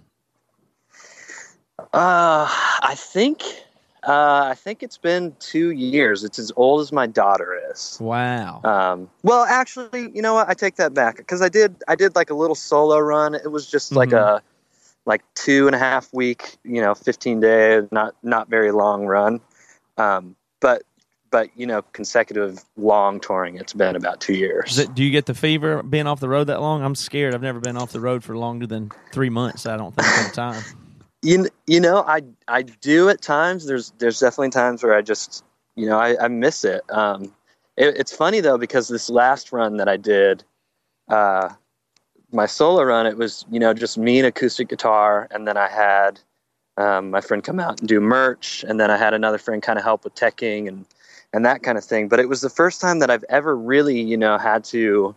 uh i think uh i think it's been two years it's as old as my daughter is Wow. Um, well, actually, you know what? I take that back because I did. I did like a little solo run. It was just like Mhm. a like two and a half week, you know, fifteen day, not not very long run. Um, but but you know, consecutive long touring, it's been about two years. It, do you get the fever being off the road that long? I'm scared. I've never been off the road for longer than three months. I don't think at a time. *laughs* You you know I I do at times. There's there's definitely times where I just you know I, I miss it. Um, it. It's funny though because this last run that I did, uh, my solo run, it was you know just me and acoustic guitar, and then I had um, my friend come out and do merch, and then I had another friend kind of help with teching and and that kind of thing. But it was the first time that I've ever really you know had to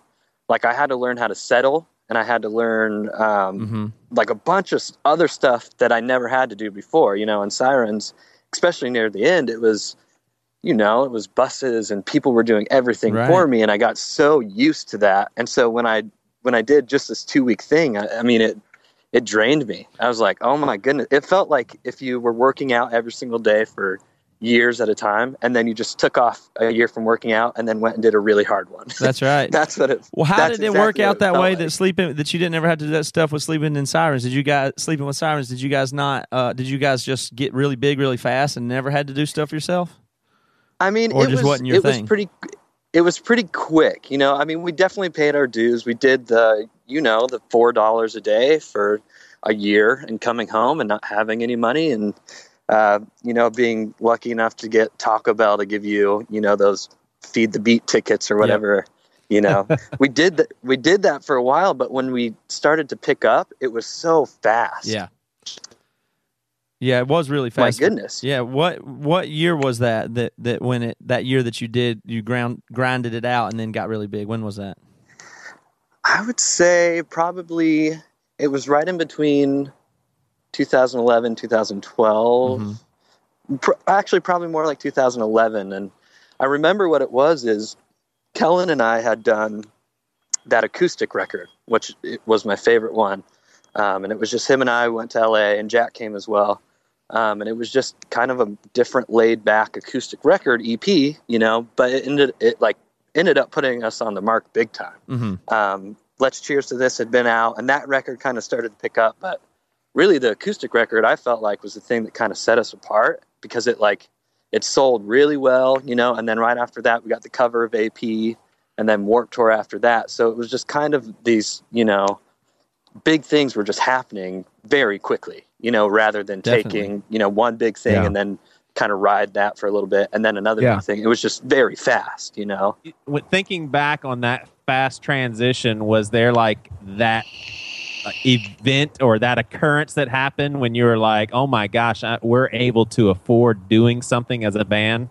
like I had to learn how to settle, and I had to learn. Um, Mm-hmm. like a bunch of other stuff that I never had to do before. You know, in Sirens, especially near the end, it was, you know, it was buses and people were doing everything Right. for me, and I got so used to that. And so when I when I did just this two week thing, I, I mean it it drained me. I was like, oh my goodness, it felt like if you were working out every single day for years at a time, and then you just took off a year from working out, and then went and did a really hard one. That's right. *laughs* That's what it. Well, how did it work out it that way? like. That sleeping that you didn't ever have to do that stuff with sleeping in sirens. Did you guys sleeping with sirens? Did you guys not? Uh, did you guys just get really big really fast and never had to do stuff yourself? I mean, Or it just was wasn't your it thing? was pretty. It was pretty quick, you know. I mean, we definitely paid our dues. We did the, you know, the four dollars a day for a year and coming home and not having any money and, uh, you know, being lucky enough to get Taco Bell to give you, you know, those feed the beat tickets or whatever. You know, *laughs* we did that. We did that for a while, but when we started to pick up, it was so fast. Yeah. Yeah, it was really fast. My goodness. Yeah, what what year was that that that when it that year that you did you ground grinded it out and then got really big? When was that? I would say probably it was right in between 2011 2012 Mm-hmm. Actually probably more like 2011 and I remember what it was is Kellin and I had done that acoustic record which it was my favorite one um, and it was just him and I went to LA and Jack came as well um, and it was just kind of a different laid back acoustic record EP you know but it ended it like ended up putting us on the mark big time Mm-hmm. um, Let's Cheers to This had been out, and that record kind of started to pick up. But really, the acoustic record I felt like was the thing that kind of set us apart because it like it sold really well, you know. And then right after that, we got the cover of AP, and then Warped Tour after that. So it was just kind of these, you know, big things were just happening very quickly, you know, rather than Definitely. taking you know one big thing Yeah. and then kind of ride that for a little bit and then another Yeah. big thing. It was just very fast, you know. when thinking back on that fast transition, was there like that event or that occurrence that happened when you were like, "Oh my gosh, I, we're able to afford doing something as a band"?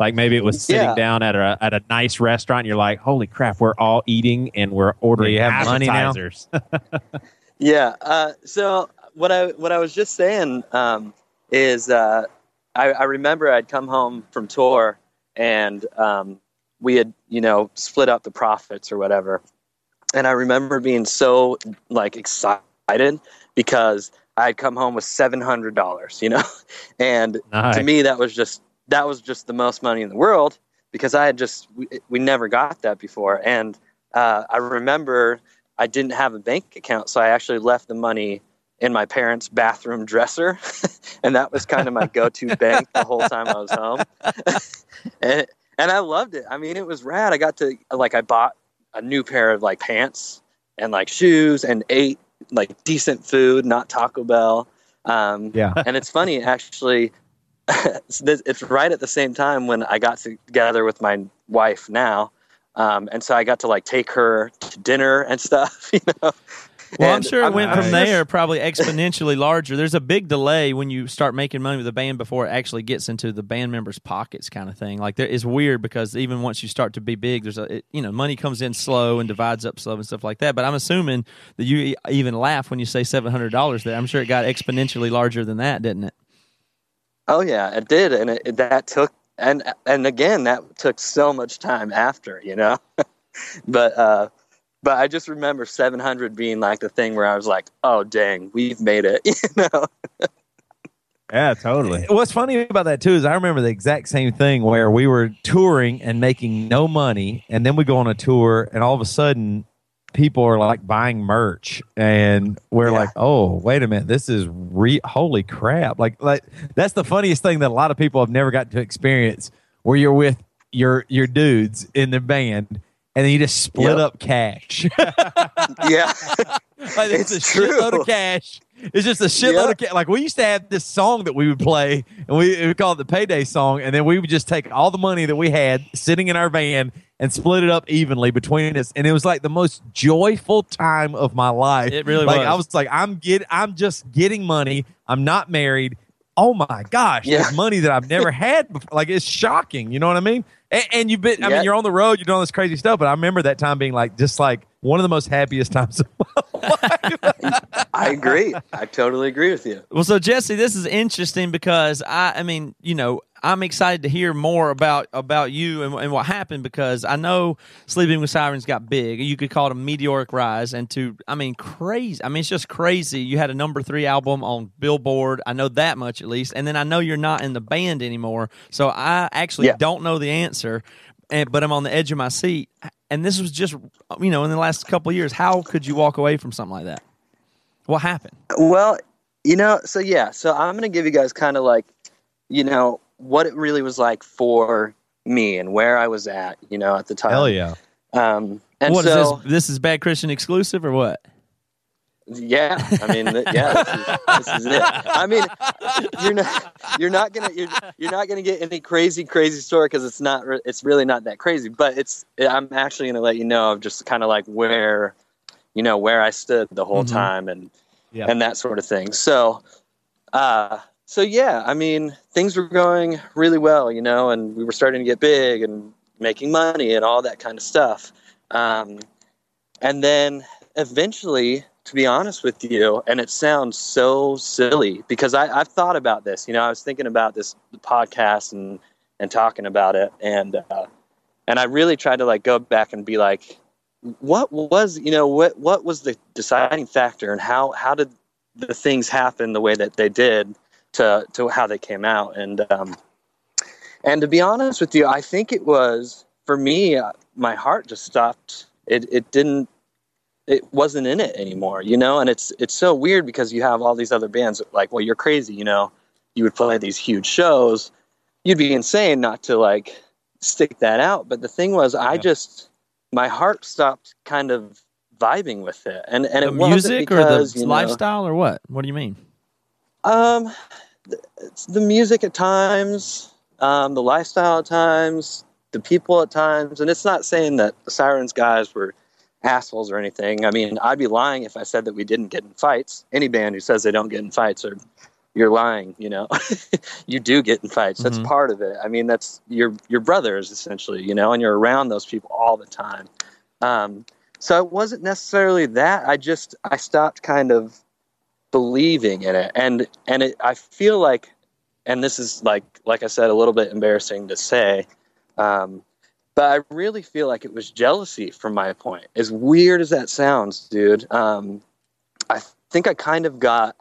Like maybe it was sitting Yeah. down at a at a nice restaurant. And you're like, "Holy crap, we're all eating and we're ordering you have money appetizers." *laughs* Yeah. Uh, so what I what I was just saying um, is uh, I, I remember I'd come home from tour and um, we had you know split up the profits or whatever, and I remember being so like excited because I had come home with seven hundred dollars, you know, *laughs* and Nice. to me that was just that was just the most money in the world because I had just we, we never got that before. And uh, I remember I didn't have a bank account so I actually left the money in my parents bathroom dresser. *laughs* And that was kind of my *laughs* go-to bank the whole time I was home. And, and I loved it. I mean it was rad. I got to like I bought a new pair of like pants and like shoes and ate like decent food not Taco Bell um, Yeah. *laughs* and it's funny actually *laughs* it's right at the same time when i got together with my wife now um, and so i got to like take her to dinner and stuff *laughs* you know Well, I'm sure it went from there *laughs* probably exponentially larger. There's a big delay when you start making money with a band before it actually gets into the band members' pockets, kind of thing. Like there is weird because even once you start to be big, there's a it, you know money comes in slow and divides up slow and stuff like that. But I'm assuming that you even laugh when you say seven hundred dollars there. I'm sure it got exponentially larger than that, didn't it? oh yeah it did and it, that took and and again that took so much time after you know *laughs* but uh but i just remember 700 being like the thing where i was like oh dang we've made it *laughs* you know yeah, totally. What's funny about that too is I remember the exact same thing where we were touring and making no money, and then we go on a tour, and all of a sudden, people are like buying merch, and we're Yeah. like, "Oh, wait a minute, this is re holy crap!" Like, like that's the funniest thing that a lot of people have never got to experience where you're with your your dudes in the band, and then you just split Yep. up cash. *laughs* yeah. like it's, a true. shitload of cash. It's just a shitload Yeah. of cash. Like we used to have this song that we would play, and we, we called it the payday song, and then we would just take all the money that we had sitting in our van and split it up evenly between us, and it was like the most joyful time of my life. It really like was. I was like, I'm get, I'm just getting money. I'm not married. Oh my gosh, Yeah. there's money that I've never had before. Like it's shocking. You know what I mean? And, and you've been. I Yeah. mean, you're on the road. You're doing all this crazy stuff. But I remember that time being like just like one of the most happiest times of my *laughs* life. I agree. I totally agree with you. Well, so Jesse, this is interesting because I, I mean, you know, I'm excited to hear more about about you and, and what happened because I know Sleeping with Sirens got big. You could call it a meteoric rise, and to, I mean, crazy. I mean, it's just crazy. You had a number three album on Billboard. I know that much at least, and then I know you're not in the band anymore. So I actually Yeah. don't know the answer, and but I'm on the edge of my seat. And this was just, you know, in the last couple of years. How could you walk away from something like that? What happened? Well, you know, so yeah, so I'm going to give you guys kind of like, you know, what it really was like for me and where I was at, you know, at the time. Hell yeah. Um, and What is so, this? This is Bad Christian exclusive or what? Yeah, I mean, yeah, this is, this is it. I mean, you're not, you're not gonna, you're, you're not gonna get any crazy, crazy story because it's not, it's really not that crazy. But it's, I'm actually gonna let you know of just kind of like where, you know, where I stood the whole Mhm. time and Yeah. and that sort of thing. So, uh, so yeah, I mean, things were going really well, you know, and we were starting to get big and making money and all that kind of stuff. Um, and then eventually, to be honest with you, and it sounds so silly because I, I've thought about this. You know, I was thinking about this podcast and and talking about it, and uh, and I really tried to like go back and be like, what was you know what what was the deciding factor, and how how did the things happen the way that they did to to how they came out, and um, and to be honest with you, I think it was for me, uh, my heart just stopped. It it didn't it wasn't in it anymore, you know. And it's it's so weird because you have all these other bands like, well, you're crazy, you know. You would play these huge shows. You'd be insane not to like stick that out. But the thing was, I just my heart stopped kind of vibing with it, and and the it wasn't music or because, the you know, lifestyle or what? What do you mean? um, th- it's the music at times, um, the lifestyle at times, the people at times, and it's not saying that the Sirens guys were assholes or anything. I mean, I'd be lying if I said that we didn't get in fights. Any band who says they don't get in fights are you're lying. You know, *laughs* you do get in fights. That's Mhm. part of it. I mean, that's your your brothers essentially. You know, and you're around those people all the time. Um, so it wasn't necessarily that. I just I stopped kind of believing in it and and it, i feel like and this is like like i said a little bit embarrassing to say um, but i really feel like it was jealousy from my point. As weird as that sounds dude um, i think i kind of got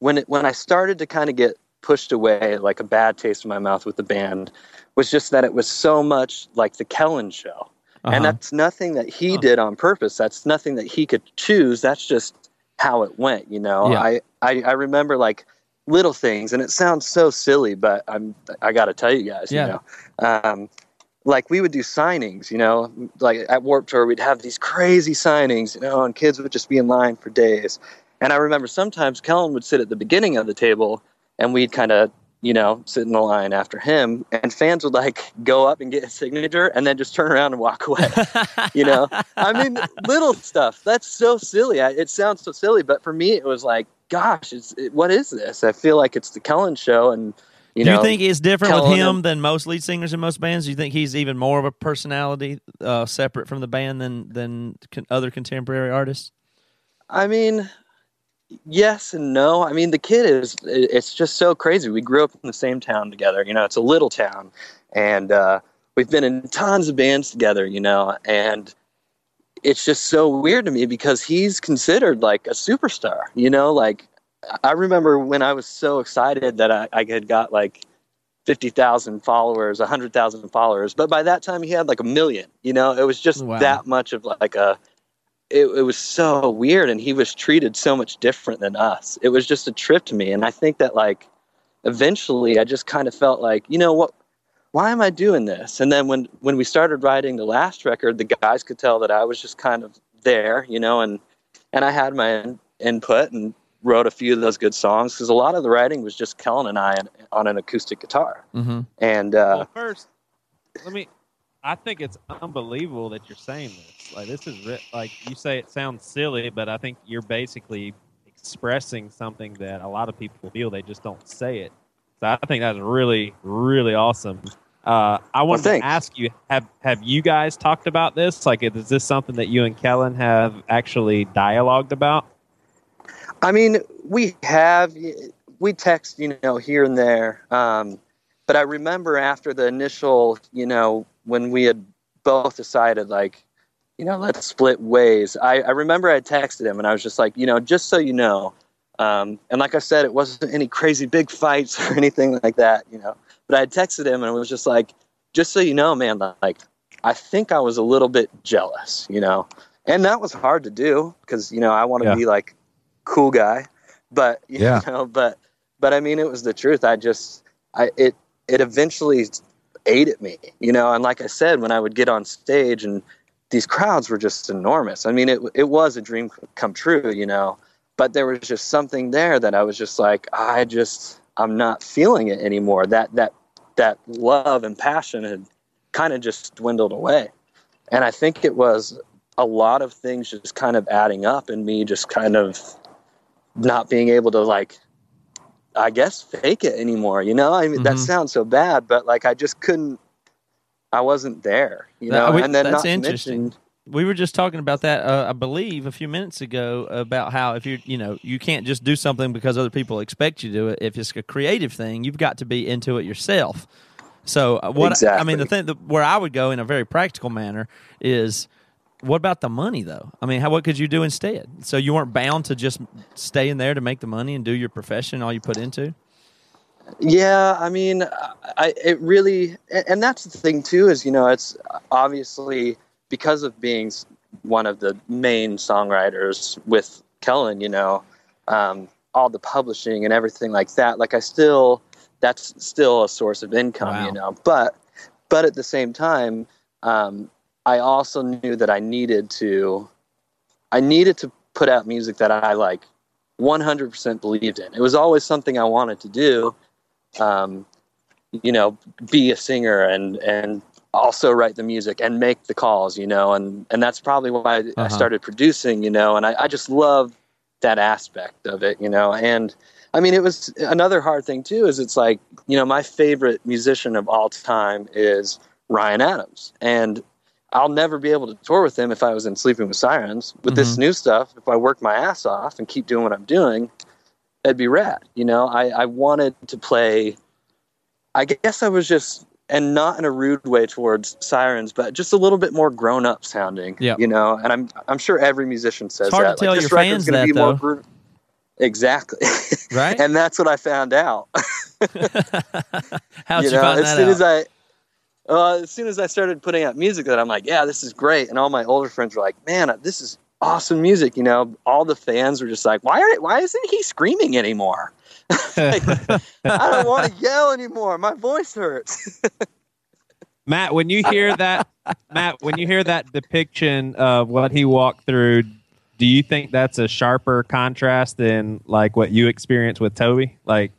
when it when i started to kind of get pushed away like a bad taste in my mouth with the band was just that it was so much like the kellin show. Uh-huh. and that's nothing that he did on purpose. That's nothing that he could choose. That's just how it went you know? Yeah. I, I i remember like little things and it sounds so silly but i'm i gotta tell you guys Yeah. you know? Um like we would do signings you know? Like at warped tour we'd have these crazy signings you know and kids would just be in line for days. And i remember sometimes kellin would sit at the beginning of the table and we'd kind of you know sit in the line after him. And fans would like go up and get his signature and then just turn around and walk away *laughs* you know? I mean little stuff. That's so silly. I, it sounds so silly but for me it was like gosh it's it, what is this? I feel like it's the kellin show and you do know you think it's different with him than most lead singers in most bands? Do you think he's even more of a personality, uh, separate from the band than than con- other contemporary artists? I mean, yes and no. I mean, the kid is, it's just so crazy. We grew up in the same town together. You know, it's a little town. And uh, we've been in tons of bands together, you know, and it's just so weird to me because he's considered like a superstar, you know, like I remember when I was so excited that I, I had got like 50,000 followers, 100,000 followers. But by that time he had like a million, you know, it was just Wow. that much of like a, it, it was so weird and he was treated so much different than us. It was just a trip to me. And I think that like eventually I just kind of felt like, you know what, why am I doing this? And then when when we started writing the last record, the guys could tell that I was just kind of there, you know, and and I had my in, input and wrote a few of those good songs because a lot of the writing was just Kellin and I on, on an acoustic guitar. Mm-hmm. And uh, well, first, let me. I think it's unbelievable that you're saying this. Like this is ri- like you say it sounds silly, but I think you're basically expressing something that a lot of people feel they just don't say it. So I think that's really, really awesome. Uh, I wanted to ask you: Have have you guys talked about this? Like, is this something that you and Kellin have actually dialogued about? I mean, we have we text, you know, here and there. Um, but I remember after the initial, you know, when we had both decided, like, you know, let's split ways. I, I remember I texted him and I was just like, you know, just so you know. Um, and like I said, it wasn't any crazy big fights *laughs* or anything like that, you know. But I had texted him and it was just like, just so you know, man, like, I think I was a little bit jealous, you know. And that was hard to do because, you know, I want to Yeah. be like cool guy. But *laughs* you Yeah. know, but but I mean it was the truth. I just I it it eventually ate at me, you know, and like I said, when I would get on stage and these crowds were just enormous. I mean it it was a dream come true, you know. But there was just something there that I was just like, I just I'm not feeling it anymore. That that that love and passion had kind of just dwindled away. And I think it was a lot of things just kind of adding up and me just kind of not being able to like I guess fake it anymore, you know? I mean that Mhm. sounds so bad, but like I just couldn't I wasn't there, you know. we- and then that's interesting. We were just talking about that, uh, I believe, a few minutes ago about how if you you know you can't just do something because other people expect you to do it. If it's a creative thing, you've got to be into it yourself. So uh, what I mean, the thing that, where I would go in a very practical manner is, what about the money though? I mean, how what could you do instead? So you weren't bound to just stay in there to make the money and do your profession all you put into. Yeah, I mean, I it really, and that's the thing too is you know it's obviously because of being one of the main songwriters with Kellin, you know, um, all the publishing and everything like that. Like I still, that's still a source of income, Wow. you know. But but at the same time, um, I also knew that I needed to, I needed to put out music that I like 100% believed in. It was always something I wanted to do um, you know, be a singer and and also write the music and make the calls, you know, and and that's probably why I Uh-huh. started producing, you know, and I, I just love that aspect of it, you know, and I mean, it was another hard thing too. Is it's like you know, my favorite musician of all time is Ryan Adams, and I'll never be able to tour with them if I was in Sleeping with Sirens. With this mm-hmm. new stuff, if I work my ass off and keep doing what I'm doing, it'd be rad. You know, I, I wanted to play. I guess I was just, and not in a rude way towards Sirens, but just a little bit more grown up sounding. Yep. You know, and I'm I'm sure every musician says It's hard that. to tell this your fans that, be more though. Exactly. Right? *laughs* and that's what I found out. *laughs* How'd you, know, find as that soon out? as I uh, as soon as I started putting out music that I'm like, yeah, this is great, and all my older friends were like, man, this is awesome music. You know, all the fans were just like, why are why isn't he screaming anymore? *laughs* Like, I don't want to yell anymore. My voice hurts. *laughs* Matt, when you hear that, Matt, when you hear that depiction of what he walked through, do you think that's a sharper contrast than like what you experienced with Toby? Like,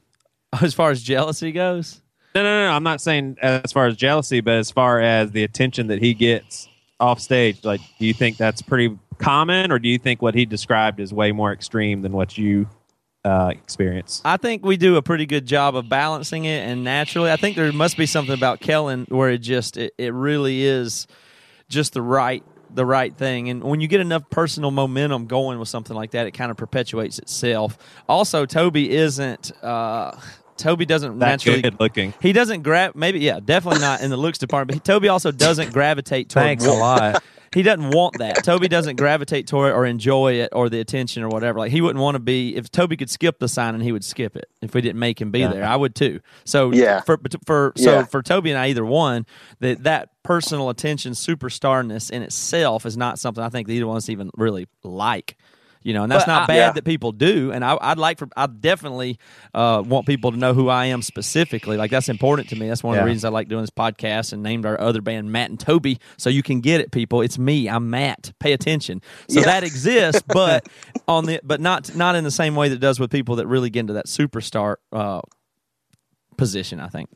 as far as jealousy goes, no, no, no. I'm not saying as far as jealousy, but as far as the attention that he gets off stage. Like, do you think that's pretty common, or do you think what he described is way more extreme than what you uh, experience? I think we do a pretty good job of balancing it and naturally. I think there must be something about Kellin where it just it, it really is just the right the right thing. And when you get enough personal momentum going with something like that, it kind of perpetuates itself. Also, Toby isn't uh Toby doesn't That naturally good looking. he doesn't grab maybe yeah definitely not in the looks department. But Toby also doesn't gravitate toward Thanks a lot. *laughs* he doesn't want that. Toby doesn't gravitate toward it or enjoy it or the attention or whatever. Like he wouldn't want to be if Toby could skip the sign and he would skip it. If we didn't make him be there, I would too. So Yeah. for for so Yeah. for Toby and I, either one, that that personal attention, superstarness in itself is not something I think either one of us even really like. You know, and that's But not I- bad Yeah. that people do. And I, I'd like for, I definitely uh, want people to know who I am specifically. Like that's important to me. That's one of the reasons I like doing this podcast and named our other band Matt and Toby. So you can get it, people. It's me. I'm Matt. Pay attention. So Yeah. that exists, *laughs* but on the but not not in the same way that it does with people that really get into that superstar uh, position. I think.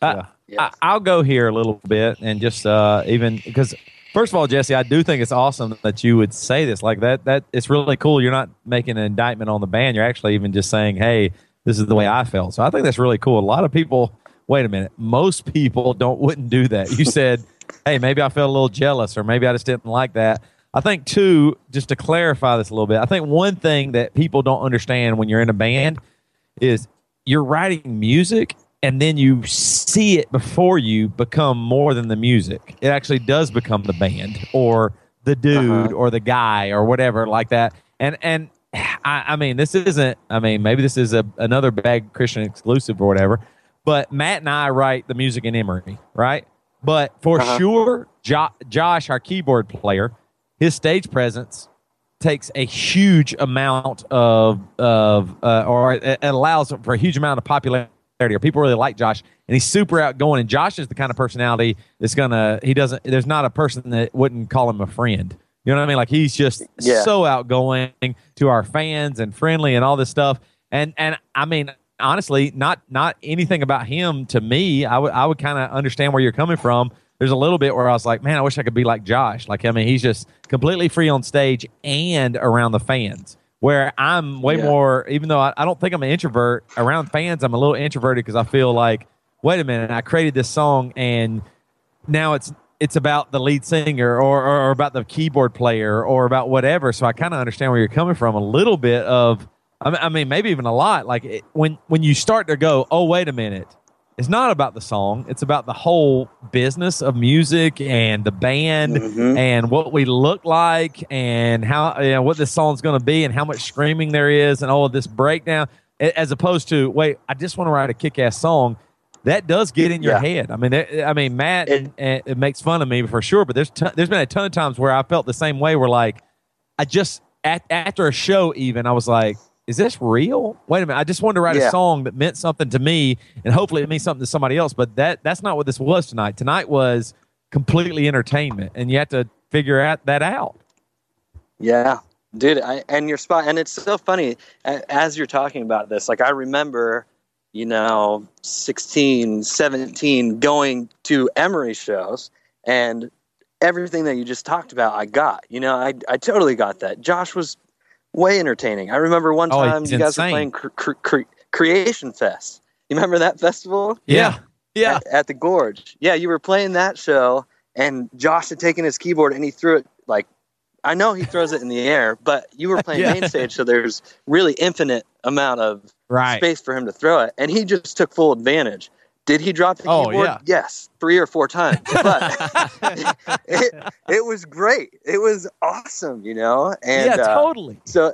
I, Yeah. I, will go here a little bit and just uh, even because first of all, Jesse, I do think it's awesome that you would say this like that. That it's really cool. You're not making an indictment on the band. You're actually even just saying, "Hey, this is the way I felt." So I think that's really cool. A lot of people. Wait a minute. Most people don't wouldn't do that. You said, *laughs* "Hey, maybe I felt a little jealous, or maybe I just didn't like that." I think too, just to clarify this a little bit, I think one thing that people don't understand when you're in a band is you're writing music and then you see it before you become more than the music. It actually does become the band or the dude or the guy or whatever like that. And and I, I mean, this isn't. I mean, maybe this is a another bad Christian exclusive or whatever. But Matt and I write the music in Emery, right? But for sure, jo- Josh, our keyboard player, his stage presence takes a huge amount of of uh, or it allows for a huge amount of popularity or people really like Josh and he's super outgoing and Josh is the kind of personality that's gonna he doesn't there's not a person that wouldn't call him a friend you know what I mean like he's just Yeah. so outgoing to our fans and friendly and all this stuff and and I mean honestly not not anything about him to me I would I would kind of understand where you're coming from there's a little bit where I was like, man, I wish I could be like Josh. Like, I mean, he's just completely free on stage and around the fans. Where I'm way Yeah. more, even though I, I don't think I'm an introvert, around fans, I'm a little introverted because I feel like, wait a minute, I created this song and now it's it's about the lead singer or, or, or about the keyboard player or about whatever. So I kind of understand where you're coming from a little bit of, I mean, maybe even a lot. Like it, when when you start to go, oh wait a minute, it's not about the song. It's about the whole business of music and the band Mhm. and what we look like and how you know what this song's going to be and how much screaming there is and all of this breakdown. As opposed to wait, I just want to write a kick-ass song. That does get in your Yeah. head. I mean, I mean, Matt It- it, it makes fun of me for sure, but there's ton, there's been a ton of times where I felt the same way. Where like, I just at, after a show, even I was like, "Is this real?" Wait a minute, I just wanted to write a song that meant something to me, and hopefully it means something to somebody else. But that that's not what this was tonight. Tonight was completely entertainment, and you have to figure out that out. Yeah, dude, I, and you're spot. And it's so funny as you're talking about this. Like I remember, you know, 16, 17, going to Emery shows, and everything that you just talked about, I got. You know, I I totally got that. Josh was way entertaining. I remember one Oh, time he's you guys insane. were playing cre- cre- cre- Creation Fest. You remember that festival? Yeah, yeah. at, at the gorge. Yeah, you were playing that show, and Josh had taken his keyboard and he threw it like I know he throws it in the air, but you were playing *laughs* Yeah. main stage, so there's really infinite amount of Right. space for him to throw it, and he just took full advantage. Did he drop the Oh, keyboard? yeah. Yes, three or four times, but *laughs* *laughs* it, it was great. It was awesome, you know. And yeah, uh, totally. so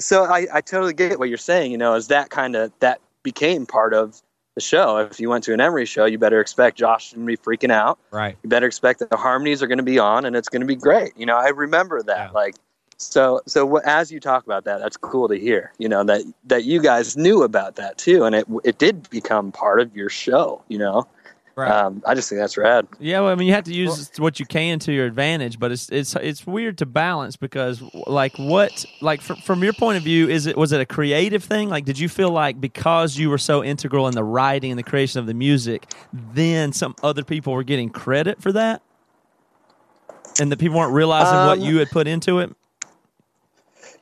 so I, I totally get what you're saying you know is that kind of that became part of the show if you went to an emery show you better expect josh to be freaking out Right. you better expect that the harmonies are going to be on and it's going to be great you know i remember that Yeah. like so so as you talk about that that's cool to hear you know that that you guys knew about that too and it it did become part of your show you know Right. um, i just think that's rad Yeah, well, I mean, you have to use what you can to your advantage, but it's it's it's weird to balance because, like, what, like, from, from your point of view, is it was it a creative thing? Like, did you feel like because you were so integral in the writing and the creation of the music, then some other people were getting credit for that, and that people weren't realizing what Um, you had put into it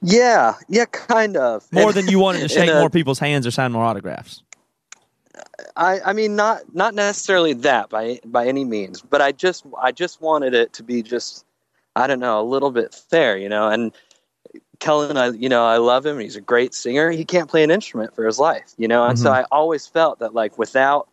yeah yeah kind of more And- than you wanted to *laughs* shake a- more people's hands or sign more autographs? I, I mean not not necessarily that by by any means, but I just I just wanted it to be just I don't know a little bit fair, you know. And Kellin, I you know I love him. He's a great singer. He can't play an instrument for his life, you know. And so mm-hmm. I always felt that like without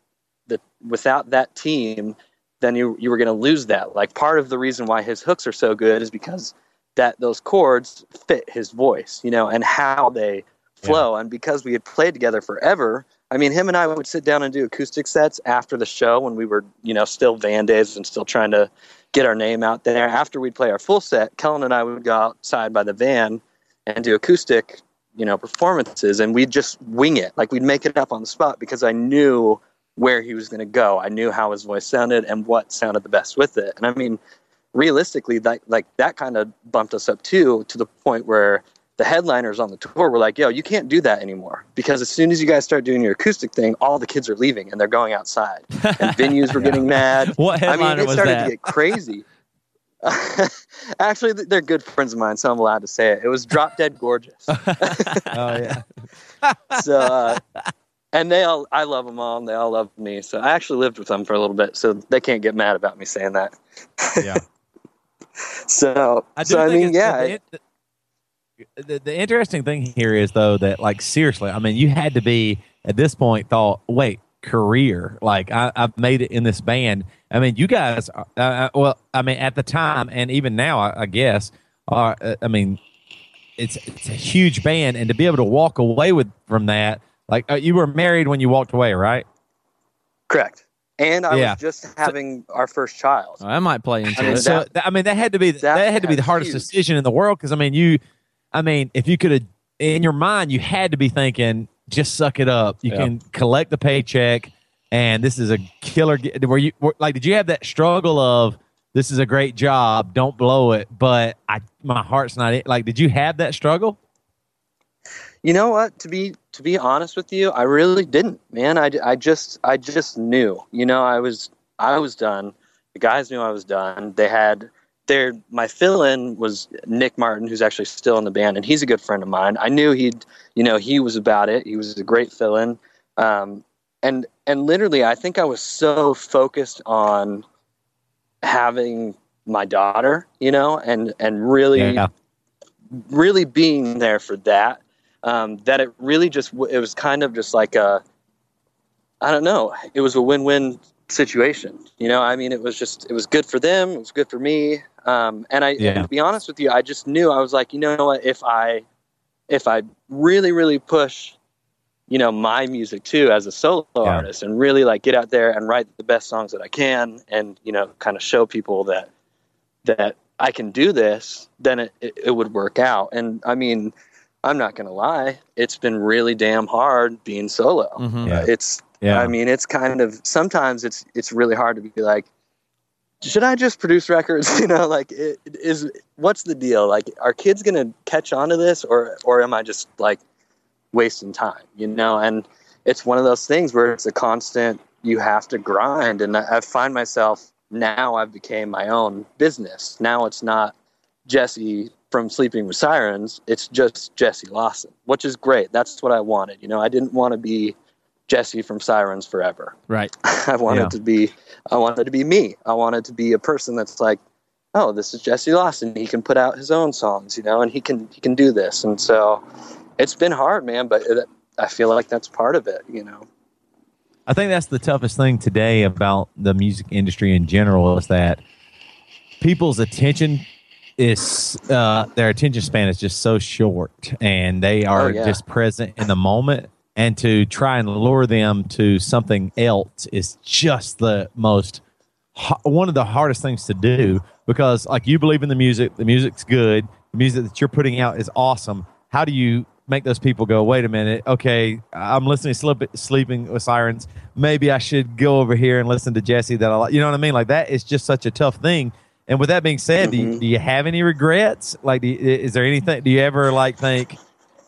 the without that team, then you you were going to lose that. Like part of the reason why his hooks are so good is because that those chords fit his voice, you know, and how they flow. And because we had played together forever, I mean, him and I would sit down and do acoustic sets after the show when we were, you know, still Van Days and still trying to get our name out there. After we'd play our full set, Kellin and I would go outside by the van and do acoustic, you know, performances, and we'd just wing it, like we'd make it up on the spot because I knew where he was going to go. I knew how his voice sounded and what sounded the best with it. And I mean, realistically, like like that kind of bumped us up too, to the point where the headliners on the tour were like, "Yo, you can't do that anymore because as soon as you guys start doing your acoustic thing, all the kids are leaving and they're going outside, *laughs* and venues were getting mad. What headliner I mean, it was started that? to get crazy. *laughs* Actually, they're good friends of mine, so I'm allowed to say it. It was Drop Dead Gorgeous. *laughs* Oh yeah. so, uh, and they all, I love them all, and they all love me. So I actually lived with them for a little bit, so they can't get mad about me saying that. Yeah. So, I do so I mean, yeah, The, the, interesting thing here is though that like seriously, I mean, you had to be at this point thought, wait, career. Like I, I've made it in this band. I mean, you guys. Uh, uh, well, I mean, at the time and even now, I, I guess. Are uh, I mean, it's it's a huge band, and to be able to walk away with from that, like uh, you were married when you walked away, right? correct. And I Yeah. was just having our first child. I might play into I mean, it. so that- th- I mean that had to be that, that had to be the hardest huge. decision in the world because I mean you, I mean if you could have in your mind you had to be thinking just suck it up. You Yeah. can collect the paycheck, and this is a killer. gi- Were you were, like? Did you have that struggle of this is a great job, don't blow it, but I my heart's not it. Like, did you have that struggle? You know what? To be to be honest with you, I really didn't, man. I, I just I just knew. You know, I was I was done. The guys knew I was done. They had their my fill-in was Nick Martin, who's actually still in the band, and he's a good friend of mine. I knew he'd, you know, he was about it. He was a great fill-in, um, and and literally, I think I was so focused on having my daughter, you know, and and really Yeah. really being there for that um, that it really just it was kind of just like a i don't know it was a win-win situation you know i mean it was just it was good for them it was good for me um, and i Yeah. and to be honest with you i just knew i was like you know what if i if i really really push you know my music too as a solo Yeah. artist and really like get out there and write the best songs that i can and you know kind of show people that that I can do this, then it, it, it would work out. And I mean, I'm not going to lie, it's been really damn hard being solo. Mhm. Yeah. It's, Yeah. I mean, it's kind of, sometimes it's, it's really hard to be like, should I just produce records? *laughs* You know, like it, it is, what's the deal? Like, are kids going to catch on to this or, or am I just like wasting time, you know? And it's one of those things where it's a constant, you have to grind. And I, I find myself now I've became my own business. Now it's not Jesse from Sleeping with Sirens. It's just Jesse Lawson, which is great. That's what I wanted. You know, I didn't want to be Jesse from Sirens forever. Right. *laughs* I wanted Yeah. to be I wanted to be me. I wanted to be a person that's like, oh, this is Jesse Lawson. He can put out his own songs, you know, and he can he can do this. And so it's been hard, man, but it, I feel like that's part of it, you know. I think that's the toughest thing today about the music industry in general is that people's attention is uh, their attention span is just so short, and they are Oh, yeah. just present in the moment. And to try and lure them to something else is just the most one of the hardest things to do because, like, you believe in the music, the music's good, the music that you're putting out is awesome. How do you make those people go, wait a minute, okay, I'm listening to Sleeping with Sirens. Maybe I should go over here and listen to Jesse that I like. You know what I mean? Like, that is just such a tough thing. And with that being said, do, you, do you have any regrets? Like, do you, is there anything, do you ever, like, think,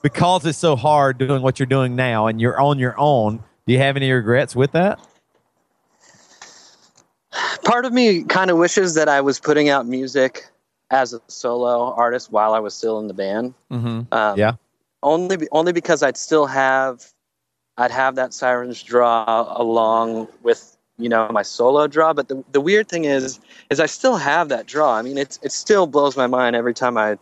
because it's so hard doing what you're doing now and you're on your own, do you have any regrets with that? part of me kind of wishes that I was putting out music as a solo artist while I was still in the band. Mm-hmm. Um, Yeah. Only only because I'd still have I'd have that sirens draw along with you know my solo draw. But the the weird thing is is I still have that draw. I mean, it's it still blows my mind every time I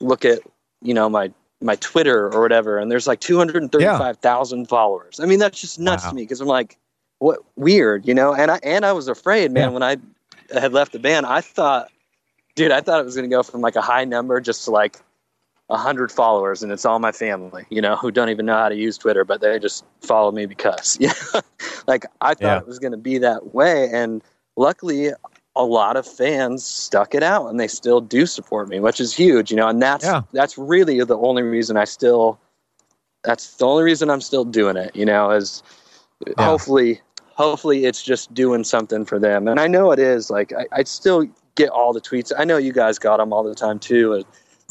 look at you know my my Twitter or whatever, and there's like two hundred and thirty five thousand followers. I mean, that's just nuts Wow. to me because I'm like, what weird, you know? And I and I was afraid, man, Yeah. when I had left the band. I thought, dude, I thought it was going to go from like a high number just to like a hundred followers, and it's all my family, you know, who don't even know how to use Twitter, but they just follow me because, *laughs* yeah, like I thought Yeah. it was going to be that way, and luckily, a lot of fans stuck it out and they still do support me, which is huge, you know, and that's Yeah. that's really the only reason I still that's the only reason I'm still doing it, you know, is hopefully hopefully it's just doing something for them. And I know it is. Like I, I still get all the tweets. I know you guys got them all the time too.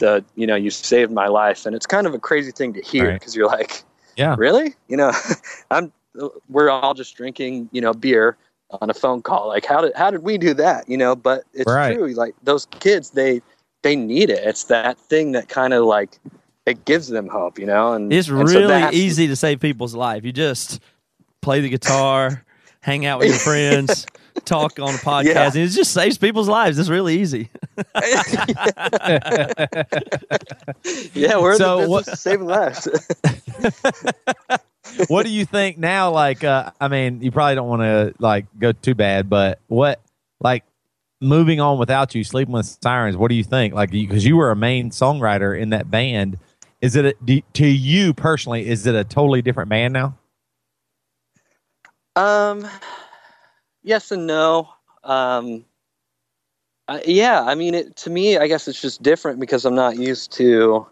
The you know you saved my life, and it's kind of a crazy thing to hear Right. because you're like, Yeah. really? You know, *laughs* I'm we're all just drinking you know beer on a phone call. Like how did how did we do that? You know, but it's Right. true. Like those kids, they they need it. It's that thing that kind of like it gives them hope. You know, and It's and really that's- easy to save people's life. You just play the guitar, hang out with your friends, *laughs* talk on a podcast, Yeah. and it just saves people's lives. It's really easy. *laughs* Yeah, we're So in the what- saving lives. *laughs* what do you think now? Like, uh, I mean, you probably don't want to like go too bad, but what, like, moving on without you, sleeping with sirens? What do you think? Like, because you were a main songwriter in that band, is it a, do, to you personally? Is it a totally different band now? Um, yes and no. Um, uh, yeah, I mean, it, to me, I guess it's just different because I'm not used to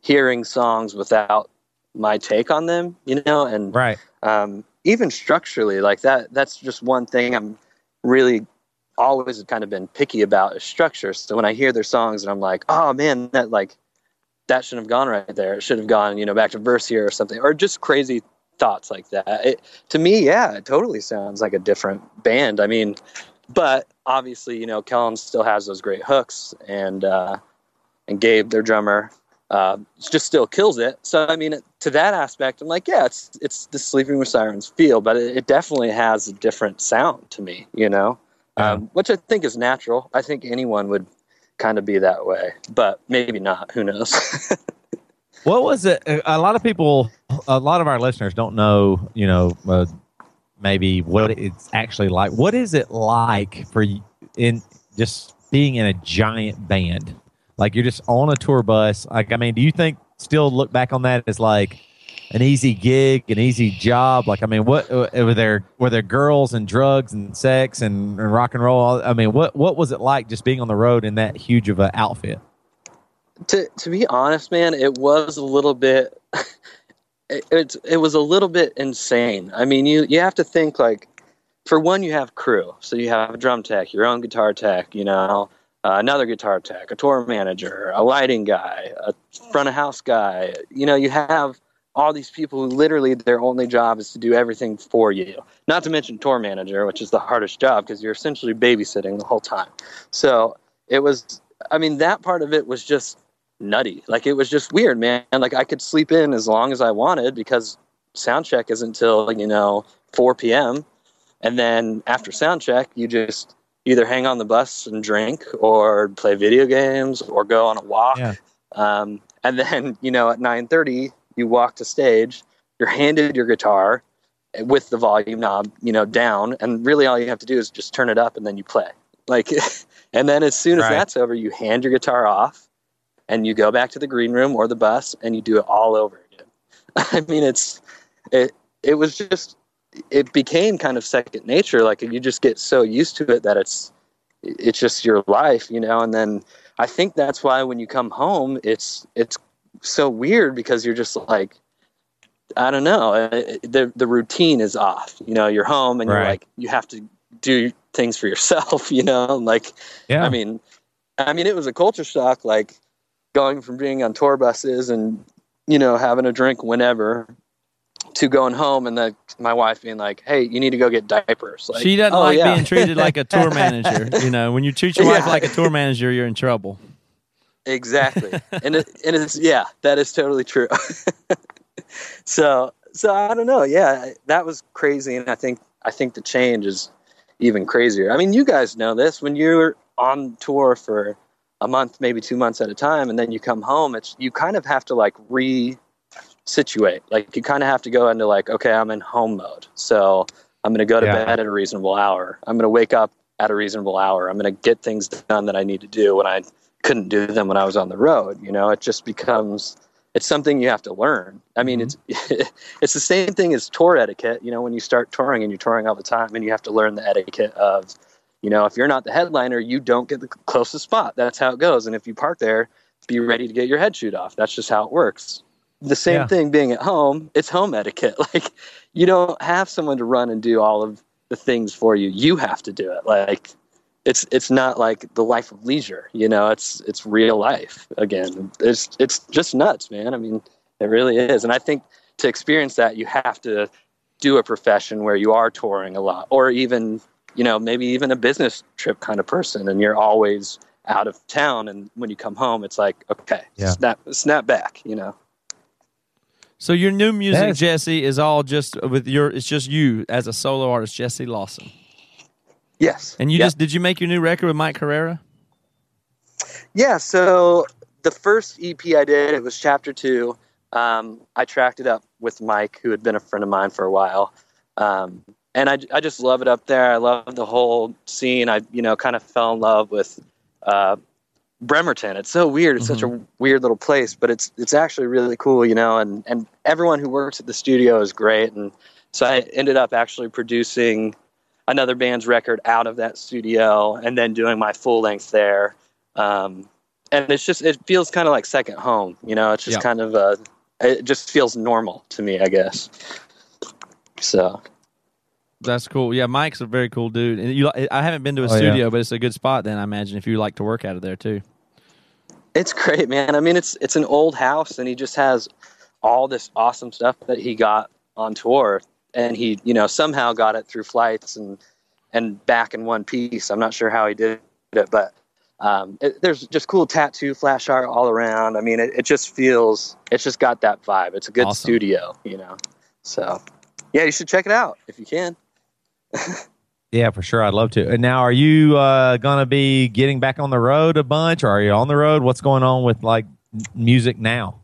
hearing songs without my take on them, you know, and Right. um, even structurally, like that. That's just one thing I'm really always kind of been picky about is structure. So when I hear their songs and I'm like, oh man, that like that shouldn't have gone right there. It should have gone, you know, back to verse here or something, or just crazy thoughts like that. It, to me, yeah, it totally sounds like a different band. I mean, but obviously, you know, Kellin still has those great hooks, and uh, and Gabe, their drummer, uh, just still kills it. So I mean, to that aspect, I'm like, yeah, it's it's the Sleeping with Sirens feel, but it, it definitely has a different sound to me, you know, um, which I think is natural. I think anyone would kind of be that way, but maybe not. Who knows? *laughs* What was it? A lot of people, a lot of our listeners don't know, you know, uh, maybe what it's actually like. What is it like for in just being in a giant band? Like you're just on a tour bus. Like, I mean, do you think still look back on that as like an easy gig, an easy job? Like, I mean, what uh, were there were there girls and drugs and sex and, and rock and roll? I mean, what what was it like just being on the road in that huge of an outfit? to to be honest, man, it was a little bit. *laughs* It, it was a little bit insane. I mean, you you have to think like, for one, you have crew, so you have a drum tech, your own guitar tech, you know, uh, another guitar tech, a tour manager, a lighting guy, a front of house guy. You know, you have all these people who literally their only job is to do everything for you. Not to mention tour manager, which is the hardest job because you're essentially babysitting the whole time. So it was. I mean, that part of it was just nutty. Like it was just weird, man. Like I could sleep in as long as I wanted because sound check isn't until you know 4 p.m. And then after sound check, you just either hang on the bus and drink, or play video games, or go on a walk. Yeah. Um, and then you know at 9:30, you walk to stage. You're handed your guitar with the volume knob, you know, down, and really all you have to do is just turn it up, and then you play. Like, *laughs* and then as soon as Right. that's over, you hand your guitar off and you go back to the green room or the bus and you do it all over again. *laughs* I mean, it's it it was just it became kind of second nature. Like you just get so used to it that it's it's just your life, you know. And then I think that's why when you come home, it's it's so weird because you're just like I don't know. uh, The the routine is off. You know, you're home and you're like you have to do things for yourself. *laughs* You know, like Yeah. I mean, I mean, it was a culture shock, like going from being on tour buses and you know having a drink whenever to going home and then my wife being like, "Hey, you need to go get diapers." Like, she doesn't "Oh, like yeah." being treated like a tour *laughs* manager. You know, when you treat your wife Yeah. like a tour manager, you're in trouble. exactly, *laughs* and it, and it's yeah, that is totally true. *laughs* so so I don't know. Yeah, that was crazy, and I think I think the change is even crazier. I mean, you guys know this when you're on tour for a month, maybe two months at a time, and then you come home. It's you kind of have to like re situate. Like you kind of have to go into like, okay, I'm in home mode, so I'm going to go to Yeah. bed at a reasonable hour. I'm going to wake up at a reasonable hour. I'm going to get things done that I need to do when I couldn't do them when I was on the road. You know, it just becomes it's something you have to learn. I mean, mm-hmm. it's *laughs* it's the same thing as tour etiquette. You know, when you start touring and you're touring all the time, and you have to learn the etiquette of you know, if you're not the headliner, you don't get the closest spot. That's how it goes. And if you park there, be ready to get your head shoot off. That's just how it works. The same Yeah. thing being at home, it's home etiquette. *laughs* Like you don't have someone to run and do all of the things for you. You have to do it. Like it's it's not like the life of leisure, you know, it's it's real life again. It's it's just nuts, man. I mean, it really is. And I think to experience that you have to do a profession where you are touring a lot or even you know maybe even a business trip kind of person and you're always out of town and when you come home it's like okay Yeah. snap snap back you know So your new music, That is- Jesse, is all just with your. It's just you as a solo artist, Jesse Lawson. yes And you Yep. just did you make your new record with Mike Herrera? yeah so the first ep i did it was chapter two um, i tracked it up with mike who had been a friend of mine for a while um, and I, I just love it up there. I love the whole scene. I you know kind of fell in love with uh, bremerton. It's so weird. It's such a weird little place but it's it's actually really cool you know and and everyone who works at the studio is great. And so i ended up actually producing another band's record out of that studio and then doing my full length there. Um, and it's just it feels kind of like second home you know it's just Yeah. kind of uh it just feels normal to me i guess. So That's cool. Yeah, Mike's a very cool dude. And you, I haven't been to a Oh, yeah. studio, but it's a good spot. Then I imagine if you like to work out of there too. It's great, man. I mean, it's it's an old house, and he just has all this awesome stuff that he got on tour, and he, you know, somehow got it through flights and and back in one piece. I'm not sure how he did it, but um, it, there's just cool tattoo flash art all around. I mean, it, it just feels, it's just got that vibe. It's a good Awesome. studio, you know. So, yeah, you should check it out if you can. Yeah, for sure. I'd love to. And now, are you uh, going to be getting back on the road a bunch, or are you on the road? What's going on with like music now?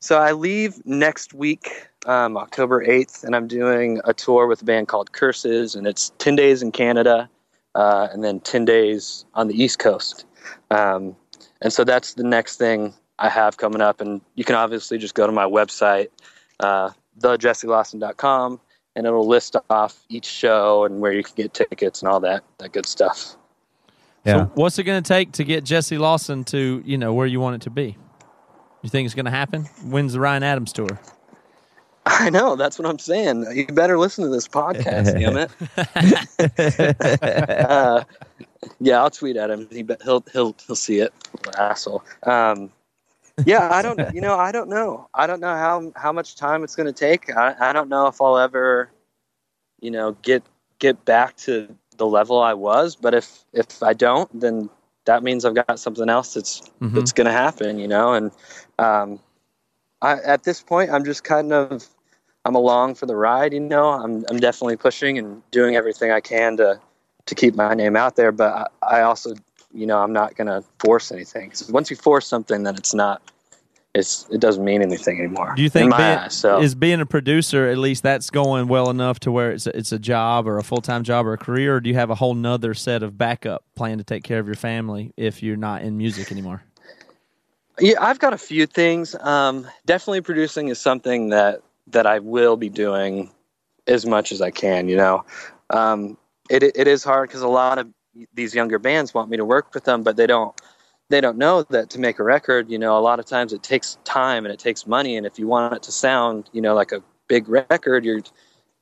So I leave next week, um, October 8th, and I'm doing a tour with a band called Curses, and it's 10 days in Canada uh, and then 10 days on the East Coast. Um, and so that's the next thing I have coming up. And you can obviously just go to my website, uh, and it'll list off each show and where you can get tickets and all that, that good stuff. Yeah. So what's it going to take to get Jesse Lawson to you know where you want it to be? You think it's going to happen? When's the Ryan Adams tour? I know. That's what I'm saying. You better listen to this podcast, damn it. *laughs* uh, yeah, I'll tweet at him. He, bet- he'll he'll he'll see it. Asshole. Um, yeah, I don't. You know, I don't know. I don't know how how much time it's going to take. I, I don't know if I'll ever, you know, get get back to the level I was. But if if I don't, then that means I've got something else that's Mhm. that's going to happen. You know, and um, I, at this point, I'm just kind of I'm along for the ride. You know, I'm I'm definitely pushing and doing everything I can to to keep my name out there. But I, I also, you know, I'm not going to force anything. 'Cause once you force something, then it's not. It's it doesn't mean anything anymore. Do you think being, eyes, so is being a producer at least that's going well enough to where it's a, it's a job or a full time job or a career, or do you have a whole nother set of backup plan to take care of your family if you're not in music anymore? Yeah, I've got a few things. Um, definitely producing is something that that I will be doing as much as I can. You know, um, it it is hard because a lot of these younger bands want me to work with them, but they don't they don't know that to make a record, you know, a lot of times it takes time and it takes money, and if you want it to sound, you know, like a big record, you're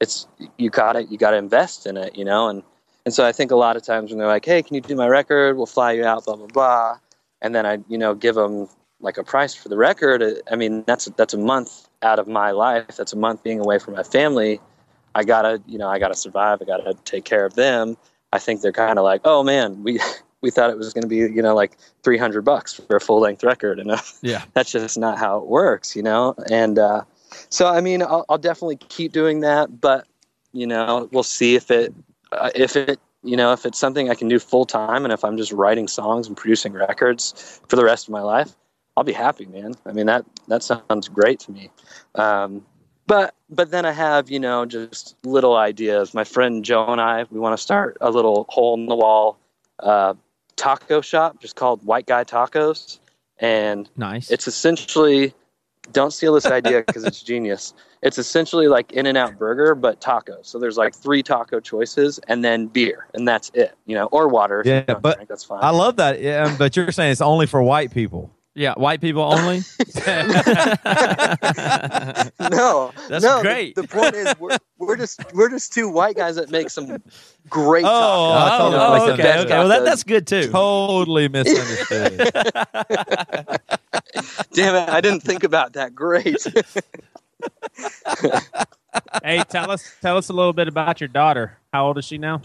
it's you got it, you got to invest in it, you know, and and so I think a lot of times when they're like, hey, can you do my record? We'll fly you out, blah blah blah, and then I you know give them like a price for the record. I mean, that's that's a month out of my life. That's a month being away from my family. I gotta, you know, I gotta survive. I gotta take care of them. I think they're kind of like, oh man, we *laughs* we thought it was going to be, you know, like three hundred bucks for a full length record, and uh, Yeah. *laughs* that's just not how it works, you know. And uh, so, I mean, I'll, I'll definitely keep doing that, but you know, we'll see if it uh, if it you know if it's something I can do full time, and if I'm just writing songs and producing records for the rest of my life, I'll be happy, man. I mean that that sounds great to me. Um, but but then I have you know just little ideas. My friend Joe and I we want to start a little hole in the wall uh, taco shop just called White Guy Tacos, and Nice. it's essentially don't steal this idea *laughs* because it's genius. It's essentially like In and Out Burger, but tacos. So there's like three taco choices and then beer, and that's it. You know, or water. if you Yeah, don't but drink, that's fine. I love that. Yeah, but you're saying it's only for white people. Yeah, white people only. *laughs* no, That's no. the- great. The, point is, we're, we're just we're just two white guys that make some great. Oh, tacos. Oh, oh, misunderstood. okay, Best okay. Well, that, that's good too. Totally misunderstood. *laughs* Damn it! I didn't think about that. Great. *laughs* hey, tell us tell us a little bit about your daughter. How old is she now?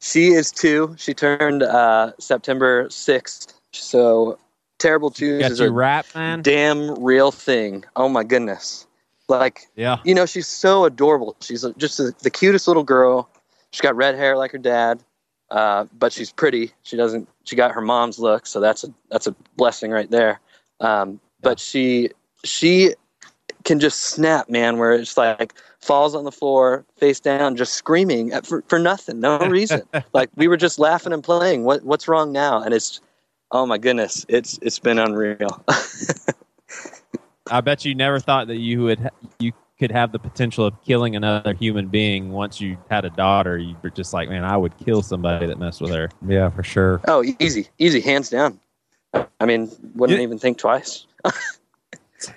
She is two. She turned uh, September sixth. So terrible twos is a rap, man. damn real thing. Oh my goodness! Like yeah. you know, she's so adorable. She's just a, the cutest little girl. She's got red hair like her dad, uh, but she's pretty. She doesn't. She got her mom's look, so that's a that's a blessing right there. Um, but she she can just snap, man. Where it's like falls on the floor, face down, just screaming at, for for nothing, no *laughs* reason. like we were just laughing and playing. What what's wrong now? And it's oh my goodness, it's it's been unreal. *laughs* I bet you never thought that you would ha- you could have the potential of killing another human being once you had a daughter. You were just like, man, I would kill somebody that messed with her. Yeah, for sure. oh, easy, easy, hands down. I mean, wouldn't Yeah. even think twice. *laughs* *laughs*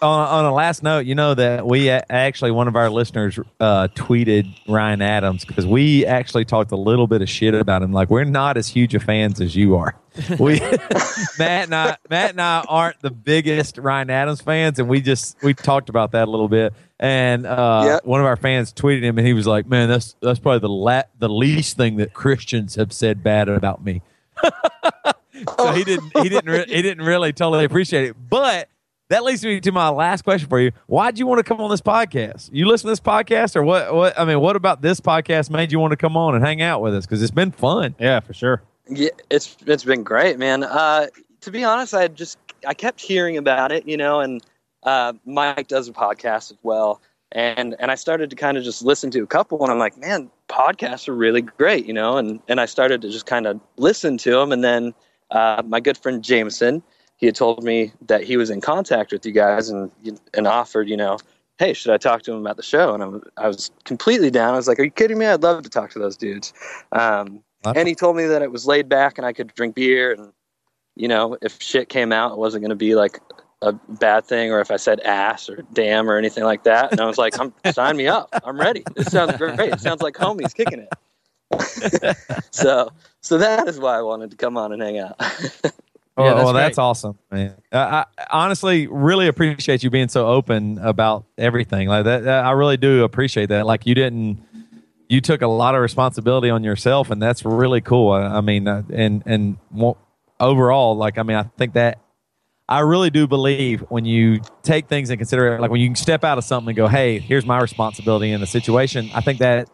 on, on a last note, you know that we actually one of our listeners uh, tweeted Ryan Adams because we actually talked a little bit of shit about him. Like we're not as huge of fans as you are. *laughs* We Matt and I Matt and I aren't the biggest Ryan Adams fans, and we just we talked about that a little bit. And uh, Yep. one of our fans tweeted him, and he was like, "Man, that's that's probably the la- the least thing that Christians have said bad about me." *laughs* so he didn't he didn't re- he didn't really totally appreciate it. But that leads me to my last question for you. Why'd you want to come on this podcast? You listen to this podcast, or what? What I mean, what about this podcast made you want to come on and hang out with us? Because it's been fun. Yeah, for sure. Yeah, it's it's been great, man. Uh, to be honest, I just I kept hearing about it, you know, and uh, Mike does a podcast as well, and and I started to kind of just listen to a couple, and I'm like, man, podcasts are really great, you know, and and I started to just kind of listen to them, and then uh, my good friend Jameson, he had told me that he was in contact with you guys, and and offered, you know. Hey, should I talk to him about the show? And I was, I was completely down. I was like, "Are you kidding me? I'd love to talk to those dudes." Um, and he told me that it was laid back and I could drink beer and you know if shit came out it wasn't going to be like a bad thing or if I said ass or damn or anything like that and I was like I'm *laughs* sign me up I'm ready this sounds great it sounds like homies kicking it *laughs* so so that is why I wanted to come on and hang out *laughs* Oh, Yeah, that's well, that's great. awesome, man. Uh, I honestly really appreciate you being so open about everything. Like that, I really do appreciate that. Like you didn't, you took a lot of responsibility on yourself, and that's really cool. I, I mean, uh, and and overall, like I mean, I think that I really do believe when you take things in consideration, like when you step out of something and go, "Hey, here's my responsibility in the situation." I think that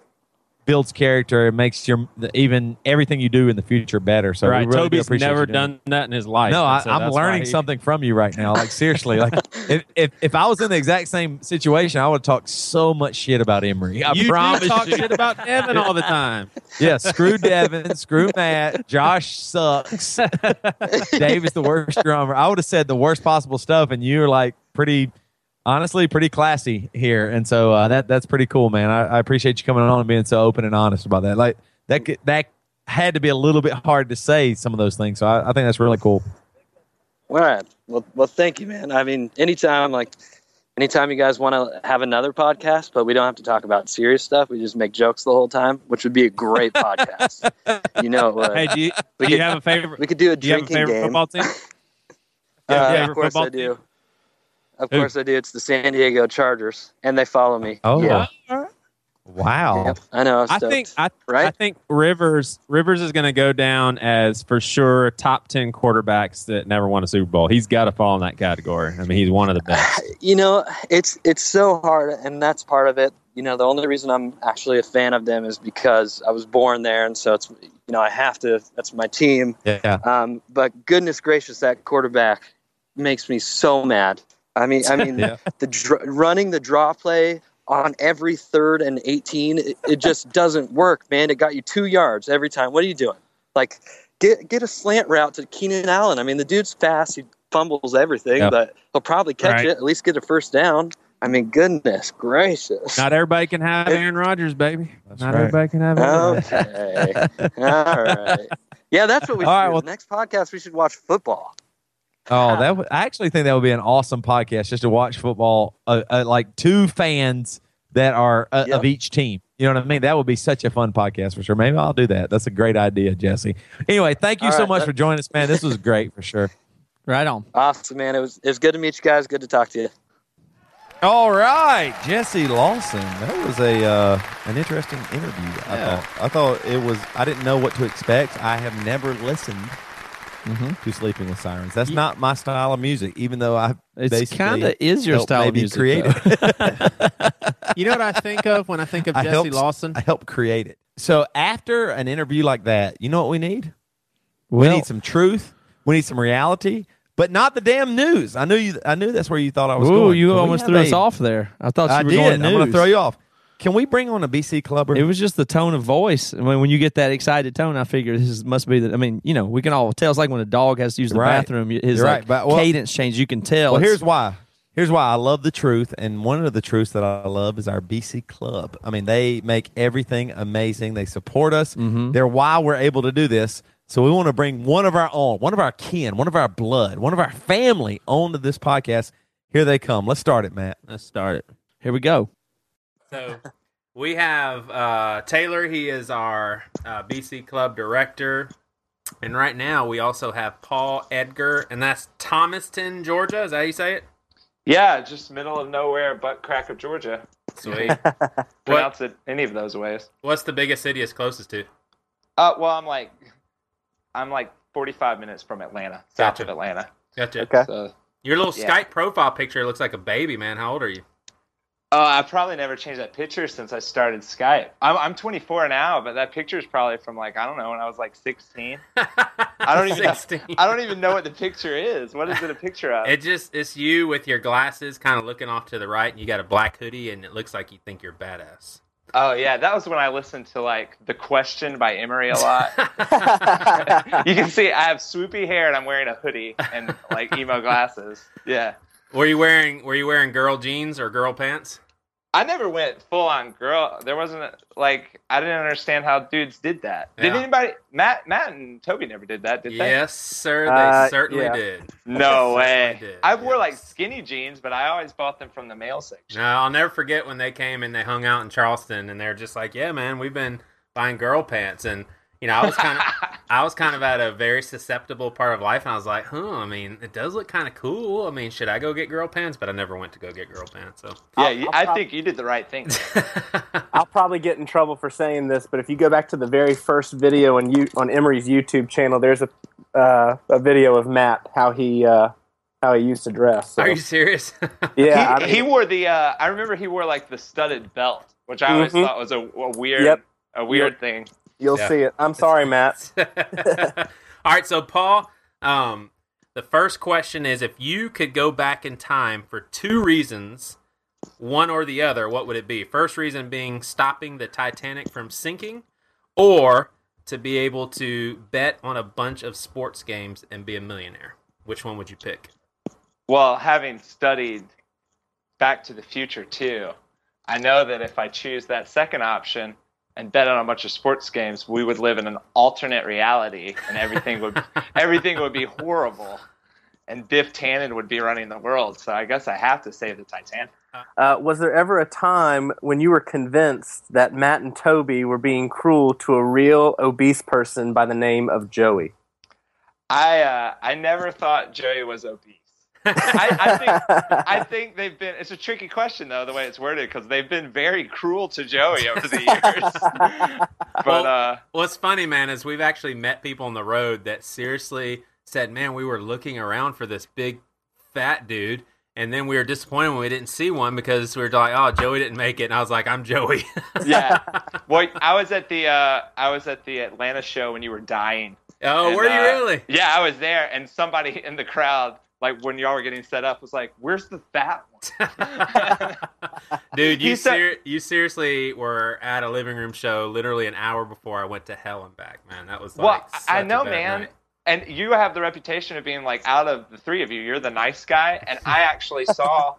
builds character. It makes your even everything you do in the future better. So right. really Toby's never you doing it. done that in his life. No, I, so that's learning he- something from you right now. Like seriously, like *laughs* if, if if I was in the exact same situation, I would talk so much shit about Emery. I You promise talk you. shit about Evan all the time. *laughs* Yeah, screw Devin, screw Matt. Josh sucks. *laughs* Dave is the worst drummer. I would have said the worst possible stuff, and you're like pretty, honestly, pretty classy here. And so uh, that that's pretty cool, man. I, I appreciate you coming on and being so open and honest about that. Like that that had to be a little bit hard to say some of those things. So I, I think that's really cool. all right well well thank you man I mean anytime like anytime you guys want to have another podcast but we don't have to talk about serious stuff we just make jokes the whole time which would be a great podcast *laughs* you know it would. Hey, do you, We do you could- have a favorite? we could do a Do you have a drinking favorite game football team? *laughs* Uh, Yeah, of favorite course football I do. team? Of Who? course I do. It's the San Diego Chargers, and they follow me. Oh. yeah. Wow. Yep. I know. I'm I think I, right? I think Rivers Rivers is going to go down as for sure top ten quarterbacks that never won a Super Bowl. He's got to fall in that category. I mean, he's one of the best. *sighs* you know, it's it's so hard, and that's part of it. You know, the only reason I'm actually a fan of them is because I was born there, and so it's you know I have to. That's my team. Yeah. Um, but goodness gracious, that quarterback makes me so mad. I mean, I mean, Yeah. the dr- running the draw play on every third and 18, it, it just doesn't work, man. It got you two yards every time. What are you doing? Like, get get a slant route to Keenan Allen. I mean, the dude's fast. He fumbles everything, Yep. but he'll probably catch Right. it, at least get a first down. I mean, goodness gracious. Not everybody can have Aaron Rodgers, baby. That's Not right. everybody can have Aaron Rodgers. Okay. All right. Yeah, that's what we *laughs* should All right, do. well- The next podcast, we should watch football. Oh, that would, I actually think that would be an awesome podcast just to watch football, uh, uh, like two fans that are uh, Yep. of each team. You know what I mean? That would be such a fun podcast for sure. Maybe I'll do that. That's a great idea, Jesse. Anyway, thank you All so right, much that- for joining us, man. This was great for sure. *laughs* Right on. Awesome, man. It was it was good to meet you guys. Good to talk to you. All right, Jesse Lawson. That was a uh, an interesting interview. I Yeah. thought. I thought it was. I didn't know what to expect. I have never listened Mm-hmm. to Sleeping with Sirens. That's Ye- not my style of music. Even though I It's kind of is your style of music. create it. *laughs* You know what I think of when I think of *laughs* I Jesse helped- Lawson? I helped create it. So after an interview like that, you know what we need? we need some truth. We need some reality, but not the damn news. I knew you. I knew that's where you thought I was Ooh, going. you almost have threw us off there. I thought you I were did. going I'm going to throw you off. Can we bring on a BC clubber? It was just the tone of voice. When, when you get that excited tone, I figure this is, must be the. I mean, you know, we can all tell. It's like when a dog has to use the Right. bathroom. His like, right, but- well- cadence change. You can tell. Well, here's why. Here's why I love the truth, and one of the truths that I love is our BC Club. I mean, they make everything amazing. They support us. Mm-hmm. They're why we're able to do this. So we want to bring one of our own, one of our kin, one of our blood, one of our family onto this podcast. Here they come. Let's start it, Matt. Let's start it. here we go. So we have uh, Taylor. He is our uh, BC Club director. And right now we also have Paul Edgar, and that's Thomaston, Georgia. Is that how you say it? Yeah, just middle of nowhere, butt crack of Georgia. Sweet. *laughs* Pronounce it any of those ways. What's the biggest city it's closest to? Uh, well, I'm like, I'm like 45 minutes from Atlanta, south of Atlanta. Gotcha. Okay. So, Your little Yeah. Skype profile picture looks like a baby, man. How old are you? Oh, I've probably never changed that picture since I started Skype. I'm, I'm 24 now, but that picture is probably from like I don't know when I was like 16. *laughs* I don't even- 16. I don't even know what the picture is. What is it a picture of? It just it's you with your glasses, kind of looking off to the right, and you got a black hoodie, and it looks like you think you're badass. oh yeah, that was when I listened to like The Question by Emery a lot. *laughs* you can see I have swoopy hair and I'm wearing a hoodie and like emo glasses. Yeah. were you wearing Were you wearing girl jeans or girl pants? I never went full on girl. There wasn't a, like I didn't understand how dudes did that. Did anybody? Matt, Matt, and Toby never did that, did they? Yes, sir. They Uh, certainly yeah. did. No way. did, I wore like skinny jeans, but I always bought them from the male section. No, I'll never forget when they came and they hung out in Charleston, and they're just like, "Yeah, man, we've been buying girl pants," and you know, I was kind of, *laughs* I was kind of at a very susceptible part of life, and I was like, "Huh, I mean, it does look kind of cool. I mean, should I go get girl pants?" But I never went to go get girl pants. So, yeah, I'll- I'll I prob- think you did the right thing. *laughs* I'll probably get in trouble for saying this, but if you go back to the very first video on you on Emery's YouTube channel, there's a uh, a video of Matt how he uh, how he used to dress. So, are you serious? *laughs* yeah, I he, he wore the. Uh, I remember he wore like the studded belt, which I always Mhm. thought was a, a weird, Yep. a weird thing. You'll Yeah. see it. I'm sorry, Matt. *laughs* *laughs* All right, so Paul, um, the first question is: If you could go back in time for two reasons, one or the other, what would it be? First reason being stopping the Titanic from sinking, or to be able to bet on a bunch of sports games and be a millionaire. Which one would you pick? Well, having studied Back to the Future too, I know that if I choose that second option and bet on a bunch of sports games, we would live in an alternate reality, and everything would *laughs* everything would be horrible, and Biff Tannen would be running the world. So I guess I have to save the Titanic. Uh, was there ever a time when you were convinced that Matt and Toby were being cruel to a real obese person by the name of Joey? I uh, I never thought Joey was obese. I, I think I *laughs* think they've been. It's a tricky question though, the way it's worded, because they've been very cruel to Joey over the years. *laughs* but Well- uh, What's funny, man, is we've actually met people on the road that seriously said, "Man, we were looking around for this big fat dude." And then we were disappointed when we didn't see one because we were like, "Oh, Joey didn't make it," and I was like, "I'm Joey." *laughs* yeah, well, I was at the uh, I was at the Atlanta show when you were dying. oh, And, were you uh, really? Yeah, I was there, and somebody in the crowd, like when y'all were getting set up, was like, "Where's the fat one?" *laughs* *laughs* Dude, you said- ser- you seriously were at a living room show literally an hour before I went to hell and back, man. That was like well, such I a know, bad man. night. and you have the reputation of being like out of the three of you, you're the nice guy. And I *laughs* actually saw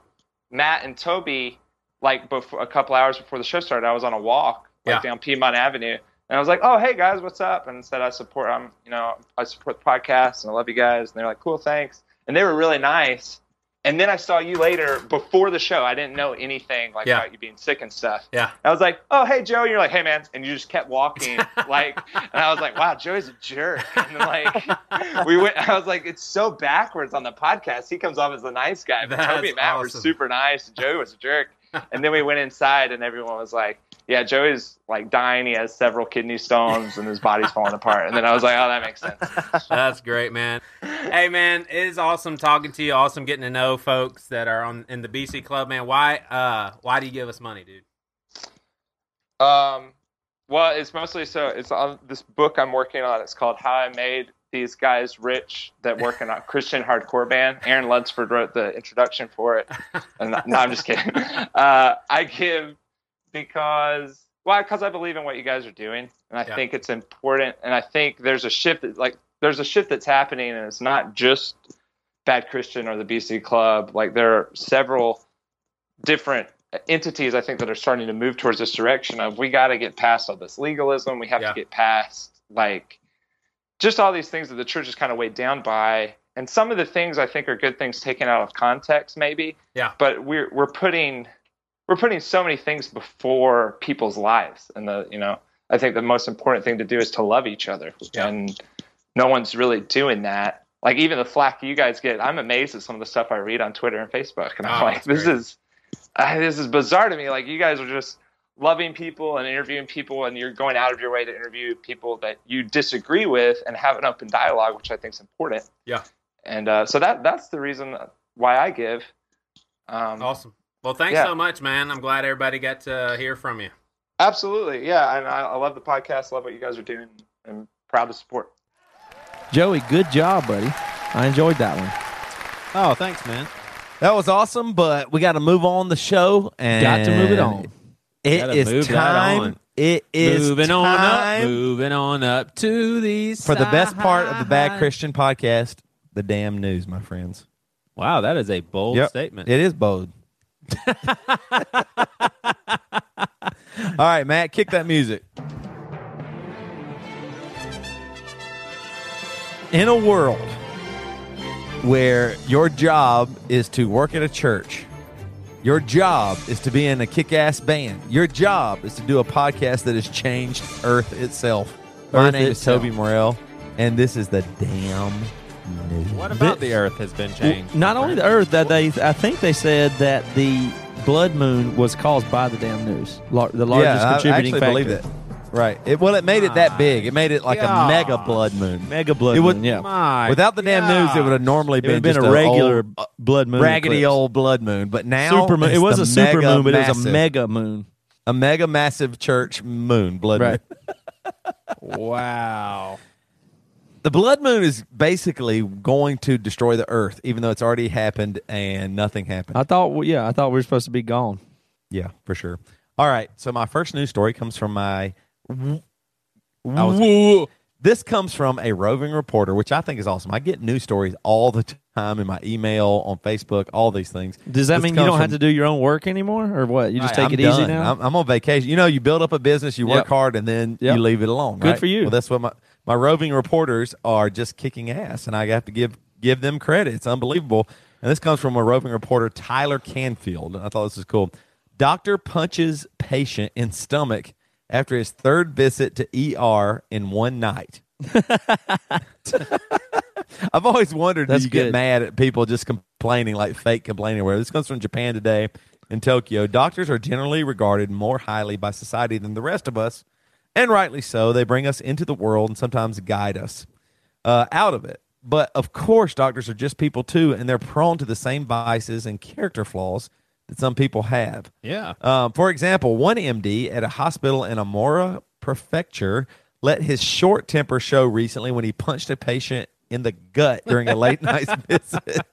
Matt and Toby like before a couple hours before the show started. I was on a walk like Yeah. down Piedmont Avenue, and I was like, "Oh, hey guys, what's up?" And said I support, I'm you know I support the podcast and I love you guys. And they're like, "Cool, thanks." And they were really nice. And then I saw you later before the show. I didn't know anything like Yeah. about you being sick and stuff. Yeah. I was like, "Oh, hey Joe," you're like, "Hey man," and you just kept walking, *laughs* like, and I was like, "Wow, Joey's a jerk." And then, like, *laughs* we went. I was like, "It's so backwards on the podcast. He comes off as the nice guy, but That's Toby and Matt were super nice. And Joey was a jerk." *laughs* And then we went inside, and everyone was like, "Yeah, Joey's like dying. He has several kidney stones, and his body's falling apart." And then I was like, "Oh, that makes sense." *laughs* That's great, man. Hey, man, it is awesome talking to you. Awesome getting to know folks that are on in the BC Club, man. Why, uh, why do you give us money, dude? Um, well, it's mostly so it's on this book I'm working on. It's called How I Made These Guys Rich that work in a Christian hardcore band. Aaron Ludsford wrote the introduction for it. *laughs* And no, no, I'm just kidding. Uh, I give because well, because I believe in what you guys are doing, and I Yeah. think it's important. And I think there's a shift that like there's a shift that's happening, and it's not just Bad Christian or the BC Club. Like there are several different entities I think that are starting to move towards this direction of we got to get past all this legalism. We have Yeah. to get past like just all these things that the church is kind of weighed down by. And some of the things I think are good things taken out of context, maybe. Yeah. But we're we're putting we're putting so many things before people's lives, and the you know I think the most important thing to do is to love each other, Yeah. and no one's really doing that. Like even the flack you guys get, I'm amazed at some of the stuff I read on Twitter and Facebook, and I'm Oh, like, this great. is uh, this is bizarre to me. Like you guys are just loving people and interviewing people, and you're going out of your way to interview people that you disagree with and have an open dialogue, which I think is important. Yeah. And uh, so that that's the reason why I give. Um, Awesome. Well, thanks Yeah. so much, man. I'm glad everybody got to hear from you. Absolutely, yeah. And I, I love the podcast. Love what you guys are doing. I'm proud to support. Joey, good job, buddy. I enjoyed that one. Oh, thanks, man. That was awesome, but we got to move on the show and Got to move it on. It Gotta is time. It is moving on up, moving on up to these for the best part of the Bad Christian podcast, the damn news, my friends. Wow, that is a bold Yep. statement. It is bold. *laughs* All right, Matt, kick that music. In a world where your job is to work at a church, your job is to be in a kick ass band, your job is to do a podcast that has changed Earth itself. My Earth name itself. is Toby Morrell, and this is the damn. What about the Earth has been changed? Not only the Earth, that they, I think they said that the blood moon was caused by the damn news. Lar- the largest yeah, I- contributing I actually factor. believe that. Right. It, well, it made it that big. It made it like gosh. a mega blood moon. Mega blood It would- moon. Yeah, My Without the damn news, it would have normally been been just a regular old, blood moon, raggedy eclipse. old blood moon. But now super moon. It was a super moon, but it was a mega moon. a mega massive church moon blood Right. moon. *laughs* Wow. The blood moon is basically going to destroy the Earth, even though it's already happened and nothing happened. I thought, well, yeah, I thought we were supposed to be gone. Yeah, for sure. All right. So my first news story comes from my. I was- this comes from a roving reporter, which I think is awesome. I get news stories all the time in my email, on Facebook, all these things. Does that This mean you don't have to do your own work anymore, or what? You just Right, take I'm it easy now? I'm, I'm on vacation. You know, you build up a business, you work Yep. hard, and then Yep. you leave it alone. Good right? for you. Well, that's what my my roving reporters are just kicking ass, and I have to give give them credit. It's unbelievable. And this comes from a roving reporter, Tyler Canfield. I thought this was cool. Doctor punches patient in stomach after his third visit to ER in one night. *laughs* I've always wondered, That's do you get good. mad at people just complaining, like fake complaining? Where this comes from Japan today in Tokyo. Doctors are generally regarded more highly by society than the rest of us, and rightly so. They bring us into the world and sometimes guide us uh, out of it. But of course, doctors are just people too, and they're prone to the same vices and character flaws that some people have. Yeah. Um, for example, one MD at a hospital in Aomori Prefecture let his short temper show recently when he punched a patient in the gut during a late *laughs* night visit.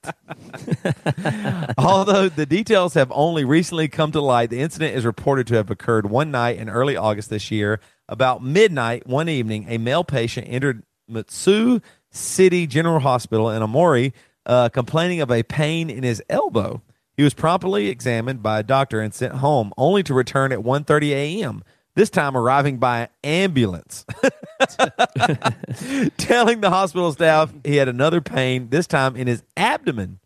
Although the details have only recently come to light, the incident is reported to have occurred one night in early August this year. About midnight one evening, a male patient entered Mutsu City General Hospital in Aomori, uh, complaining of a pain in his elbow. He was promptly examined by a doctor and sent home, only to return at 1:30 a.m. This time arriving by ambulance, *laughs* telling the hospital staff he had another pain. This time in his abdomen.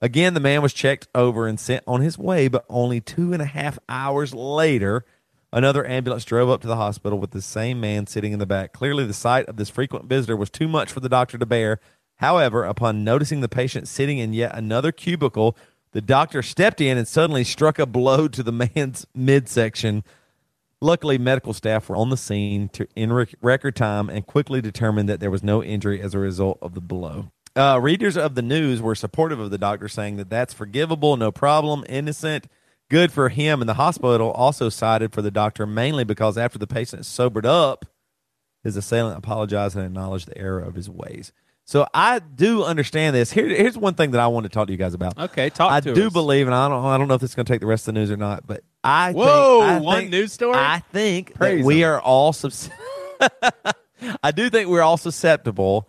Again, the man was checked over and sent on his way, but only two and a half hours later, another ambulance drove up to the hospital with the same man sitting in the back. Clearly, the sight of this frequent visitor was too much for the doctor to bear. However, upon noticing the patient sitting in yet another cubicle, the doctor stepped in and suddenly struck a blow to the *laughs* man's midsection. Luckily, medical staff were on the scene to, in rec- record time and quickly determined that there was no injury as a result of the blow. Uh, readers of the news were supportive of the doctor, saying that that's forgivable, no problem, innocent, good for him. And the hospital also cited for the doctor mainly because after the patient sobered up, his assailant apologized and acknowledged the error of his ways. So I do understand this. Here, here's one thing that I want to talk to you guys about. Okay, talk I do us. believe, and I don't, I don't know if this is going to take the rest of the news or not, but I Whoa, think, I one think- news story? I think Praise that we are all subs- *laughs* I do think we're all susceptible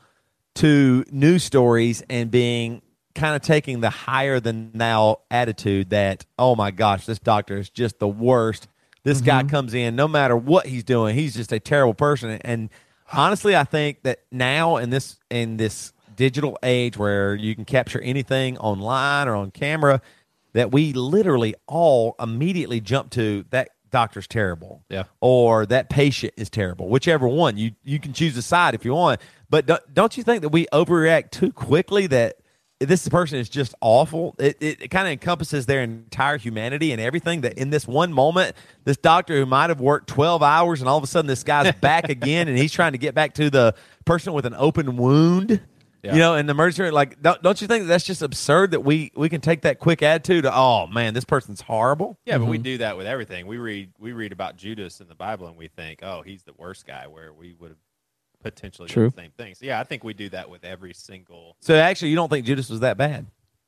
to news stories and being kind of taking the higher than thou attitude that oh my gosh this doctor is just the worst. This guy mm-hmm. comes in no matter what he's doing he's just a terrible person. And honestly i think that now in this in this digital age where you can capture anything online or on camera that we literally all immediately jump to that doctor's terrible Yeah. or that patient is terrible whichever one. You you can choose a side if you want. But don't, don't you think that we overreact too quickly that this person is just awful it, it, it kind of encompasses their entire humanity and everything that in this one moment this doctor who might have worked 12 hours and all of a sudden this guy's *laughs* back again and he's trying to get back to the person with an open wound Yeah. you know in the emergency like don't, don't you think that's just absurd that we we can take that quick attitude to, oh man this person's horrible Yeah, but we mm-hmm. do that with everything. We read we read about Judas in the Bible and we think, oh, he's the worst guy, where we would have potentially True. the same thing. So yeah, I think we do that with every single. so actually you don't think judas was that bad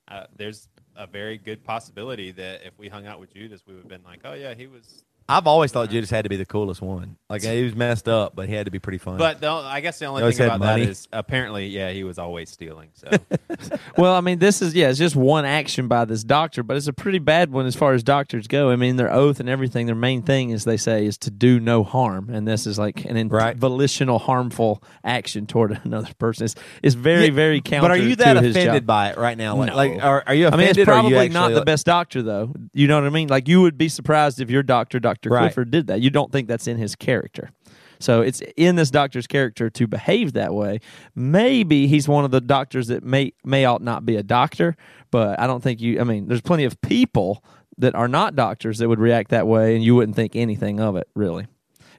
Uh, there's a very good possibility that if we hung out with Judas, we would have been like, oh yeah, he was. I've always thought Judas had to be the coolest one. Like he was messed up, but he had to be pretty fun. But the, I guess the only thing about that money. is apparently, yeah, he was always stealing. So *laughs* Well, I mean, this is yeah, it's just one action by this doctor, but it's a pretty bad one as far as doctors go. I mean, their oath and everything, their main thing, as they say, is to do no harm, and this is like an in- Right. volitional, harmful action toward *laughs* another person. It's, it's very, Yeah, very counter. But are you that offended by it right now? Like, No. like are, are you I mean, it's probably not actually, the best doctor, though. You know what I mean? Like, you would be surprised if your doctor, Doctor Right. Clifford, did that. You don't think that's in his character. So it's in this doctor's character to behave that way. Maybe he's one of the doctors that may may ought not be a doctor, but I don't think you. I mean, there's plenty of people that are not doctors that would react that way, and you wouldn't think anything of it. Really,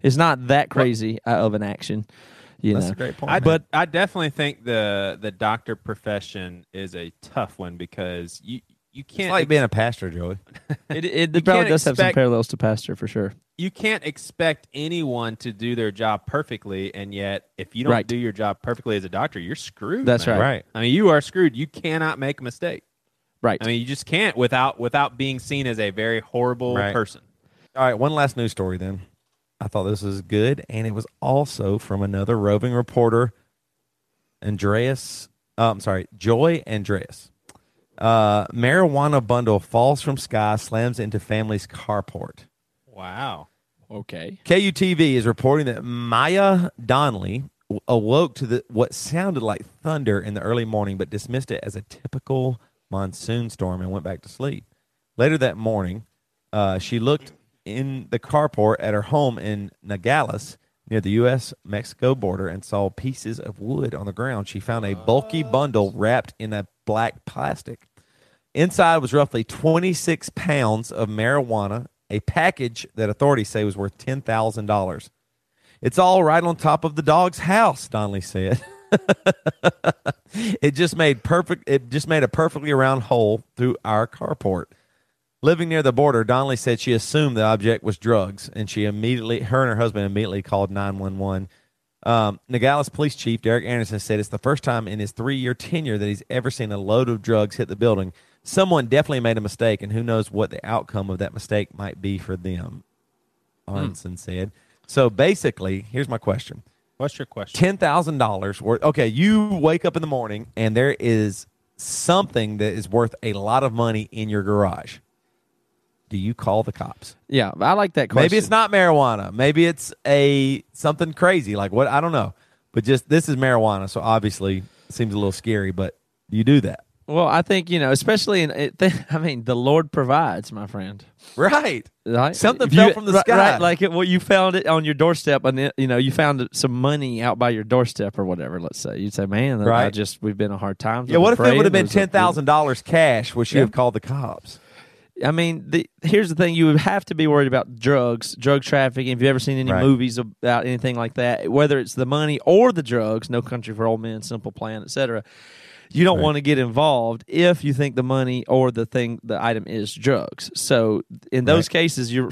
it's not that crazy uh, of an action. You That's know, a great point. I, but I definitely think the the doctor profession is a tough one because you you can't like being a pastor, Joey. *laughs* it, it, You probably can't does have some parallels to pastor for sure. you can't expect anyone to do their job perfectly, and yet if you don't Right. do your job perfectly as a doctor, you're screwed. That's man. right. Right. I mean, you are screwed. You cannot make a mistake. Right. I mean, you just can't without without being seen as a very horrible Right. person. All right, one last news story then. I thought this was good, and it was also from another roving reporter, Andreas. Uh, I'm sorry, Joy Andreas. Uh, marijuana bundle falls from sky, slams into family's carport. Wow. okay. KUTV is reporting that Maya Donnelly awoke to the, what sounded like thunder in the early morning, but dismissed it as a typical monsoon storm and went back to sleep. Later that morning, uh, she looked in the carport at her home in Nogales near the U.S. Mexico border and saw pieces of wood on the ground. She found a bulky bundle wrapped in a black plastic. Inside was roughly 26 pounds of marijuana, a package that authorities say was worth $10,000. It's all right on top of the dog's house, Donnelly said. *laughs* it just made perfect it just made a perfectly round hole through our carport. Living near the border, Donnelly said she assumed the object was drugs, and she immediately, her and her husband immediately called 911. Um, Nogales Police Chief Derek Anderson said it's the first time in his three year tenure that he's ever seen a load of drugs hit the building. Someone definitely made a mistake, and who knows what the outcome of that mistake might be for them, hmm. Anderson said. So basically, here's my question What's your question? ten thousand dollars worth. Okay, you wake up in the morning and there is something that is worth a lot of money in your garage. Do you call the cops? Yeah, I like that question. Maybe it's not marijuana. Maybe it's a something crazy like what I don't know. But just this is marijuana, so obviously it seems a little scary. But you do that, Well, I think you know, especially in. It, *laughs* I mean, the Lord provides, my friend. right? Right? Something If fell you- from the right- sky. Right, like it, well, you found it on your doorstep, and it, you know you found some money out by your doorstep or whatever. Let's say you'd say, "Man, I just we've been a hard time." Yeah. What if it would have been ten thousand dollars cash? Would you Yeah. have called the cops? I mean, the, here's the thing: you would have to be worried about drugs, drug trafficking. If you've ever seen any Right. movies about anything like that, whether it's the money or the drugs, No Country for Old Men, Simple Plan, etc. You don't Right. want to get involved if you think the money or the thing, the item is drugs. So in those cases, you're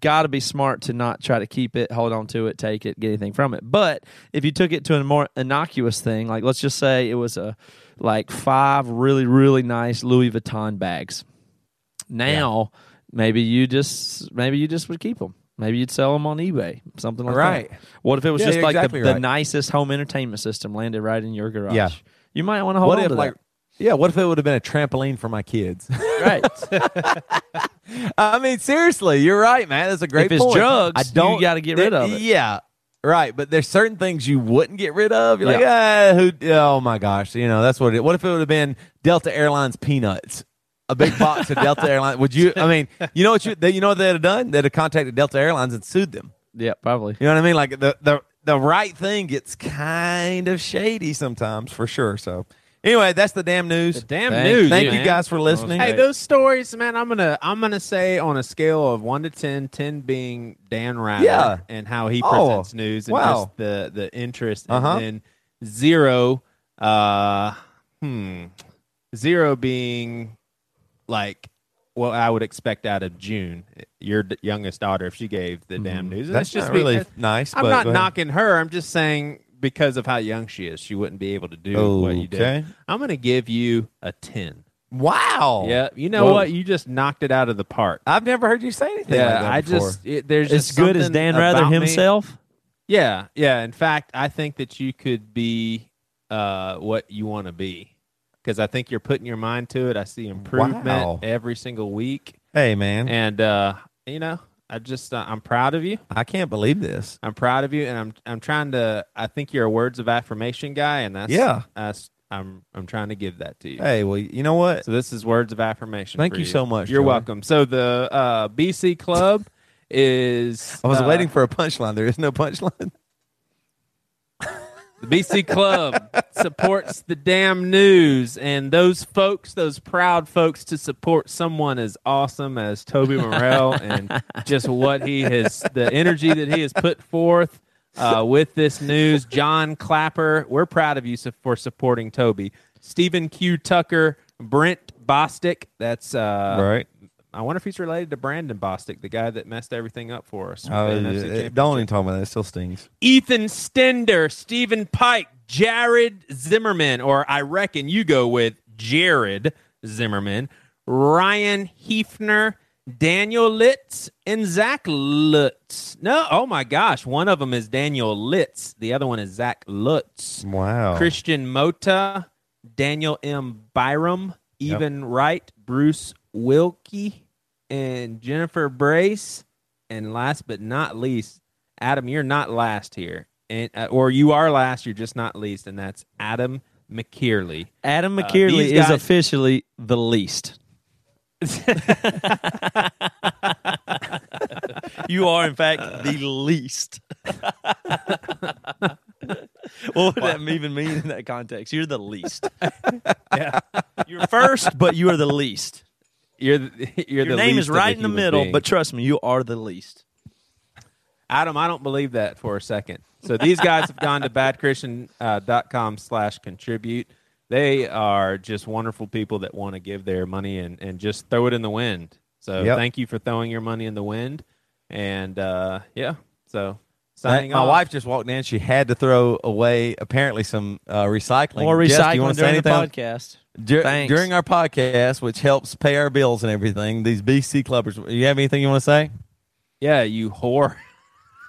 got to be smart to not try to keep it, hold on to it, take it, get anything from it. But if you took it to a more innocuous thing, like let's just say it was a like five really really nice Louis Vuitton bags. Now, maybe you just maybe you just would keep them. Maybe you'd sell them on eBay, something like Right. that. What if it was Yeah, just like exactly the, the right. nicest home entertainment system landed right in your garage? Yeah. You might want to hold What on if to like? Yeah, what if it would have been a trampoline for my kids? Right. *laughs* I mean, seriously, you're right, man. That's a great If it's point. drugs, I don't. gotta get rid of it. Yeah, right. But there's certain things you wouldn't get rid of. You're like, ah, who? Oh my gosh, you know that's what. It, what if it would have been Delta Airlines peanuts? A big box of Delta Airlines. Would you? I mean, you know what you? They, you know what they'd have done? They'd have contacted Delta Airlines and sued them. yeah, probably. You know what I mean? Like the the the right thing gets kind of shady sometimes, for sure. So anyway, that's the damn news. The damn Thank- news. Thank man. you guys for listening. Hey, those stories, man. I'm gonna I'm gonna say on a scale of one to 10, 10 being Dan Rather Yeah. and how he Oh, presents news and wow. just the the interest, Uh-huh. and then zero, uh, hmm, zero being like what I would expect out of June, your d- youngest daughter, if she gave the damn news. And That's it's just really nice. I'm not knocking her. I'm just saying because of how young she is, she wouldn't be able to do what you did. Okay. I'm going to give you a 10. Wow. Yeah, you know Whoa. what? You just knocked it out of the park. I've never heard you say anything. Yeah, like that I before. just it, there's just As good as Dan Rather about me- himself. Yeah, yeah. In fact, I think that you could be uh, what you want to be because I think you're putting your mind to it. I see improvement Wow. every single week, Hey, man, and uh, you know, I just uh, I'm proud of you. I can't believe this. I'm proud of you, and I'm I'm trying to. I think you're a words of affirmation guy, and that's Yeah. That's I'm I'm trying to give that to you. Hey, well, you know what? So this is words of affirmation. Thank for you so much, You're Joey. welcome. So the uh, BC Club *laughs* is. I was uh, waiting for a punchline. There is no punchline. The BC Club supports the damn news, and those folks, those proud folks, to support someone as awesome as Toby Morrell and just what he has, the energy that he has put forth uh, with this news. John Clapper, we're proud of you for supporting Toby. Stephen Q. Tucker, Brent Bostick, that's uh, right. I wonder if he's related to Brandon Bostick, the guy that messed everything up for us. Oh, yeah, don't even talk about that. It still stings. Ethan Stender, Stephen Pike, Jared Zimmerman, or I reckon you go with Jared Zimmerman, Ryan Hefner, Daniel Litz, and Zach Lutz. No, oh my gosh, one of them is Daniel Litz, the other one is Zach Lutz. Wow. Christian Mota, Daniel M. Byram, Evan Wright, Bruce Wilkie, and Jennifer Brace. And last but not least, Adam, you're not last here, and uh, or you are last, you're just not least, and that's Adam McKeerley. Adam Uh, McKeerley is guys- officially the least. *laughs* you are, in fact, the least. *laughs* what would that even mean in that context? You're the least. *laughs* Yeah. You're first, but you are the least. You're the, *laughs* you're Your the name least is right in the middle, beings. but trust me, you are the least. Adam, I don't believe that for a second. So these guys have gone to badchristian.com slash contribute. They are just wonderful people that want to give their money and, and just throw it in the wind. So Yep. thank you for throwing your money in the wind. And uh, yeah, so That- my off. wife just walked in. She had to throw away apparently some uh, recycling. More Jess, do recycling you want to during say the podcast. Dur- during our podcast, which helps pay our bills and everything, these BC clubbers. You have anything you want to say? yeah, you whore.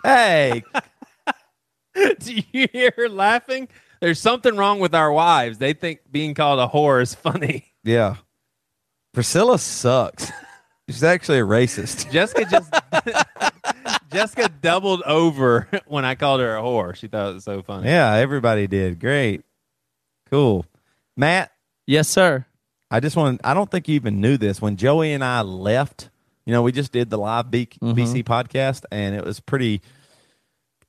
Hey, *laughs* Do you hear her laughing? There's something wrong with our wives. They think being called a whore is funny. Yeah. Priscilla sucks. She's actually a racist. *laughs* Jessica just *laughs* Jessica doubled over when I called her a whore. She thought it was so funny. Yeah, everybody did. Great. Cool. Matt, Yes, sir. I just want I don't think you even knew this. When Joey and I left, you know, we just did the live B- mm-hmm. BC podcast and it was pretty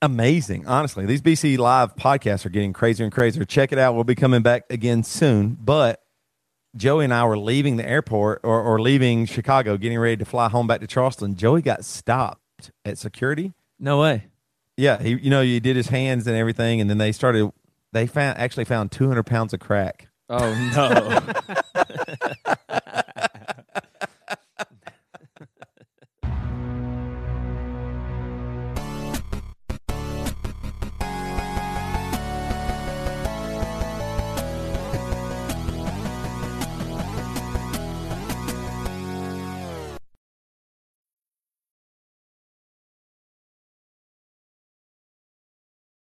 amazing. Honestly, these BC live podcasts are getting crazier and crazier. Check it out. We'll be coming back again soon. But Joey and I were leaving the airport or, or leaving Chicago, getting ready to fly home back to Charleston. Joey got stopped at security. No way. Yeah, he, you know, he did his hands and everything, and then they started. They found actually found 200 pounds of crack. Oh no. *laughs*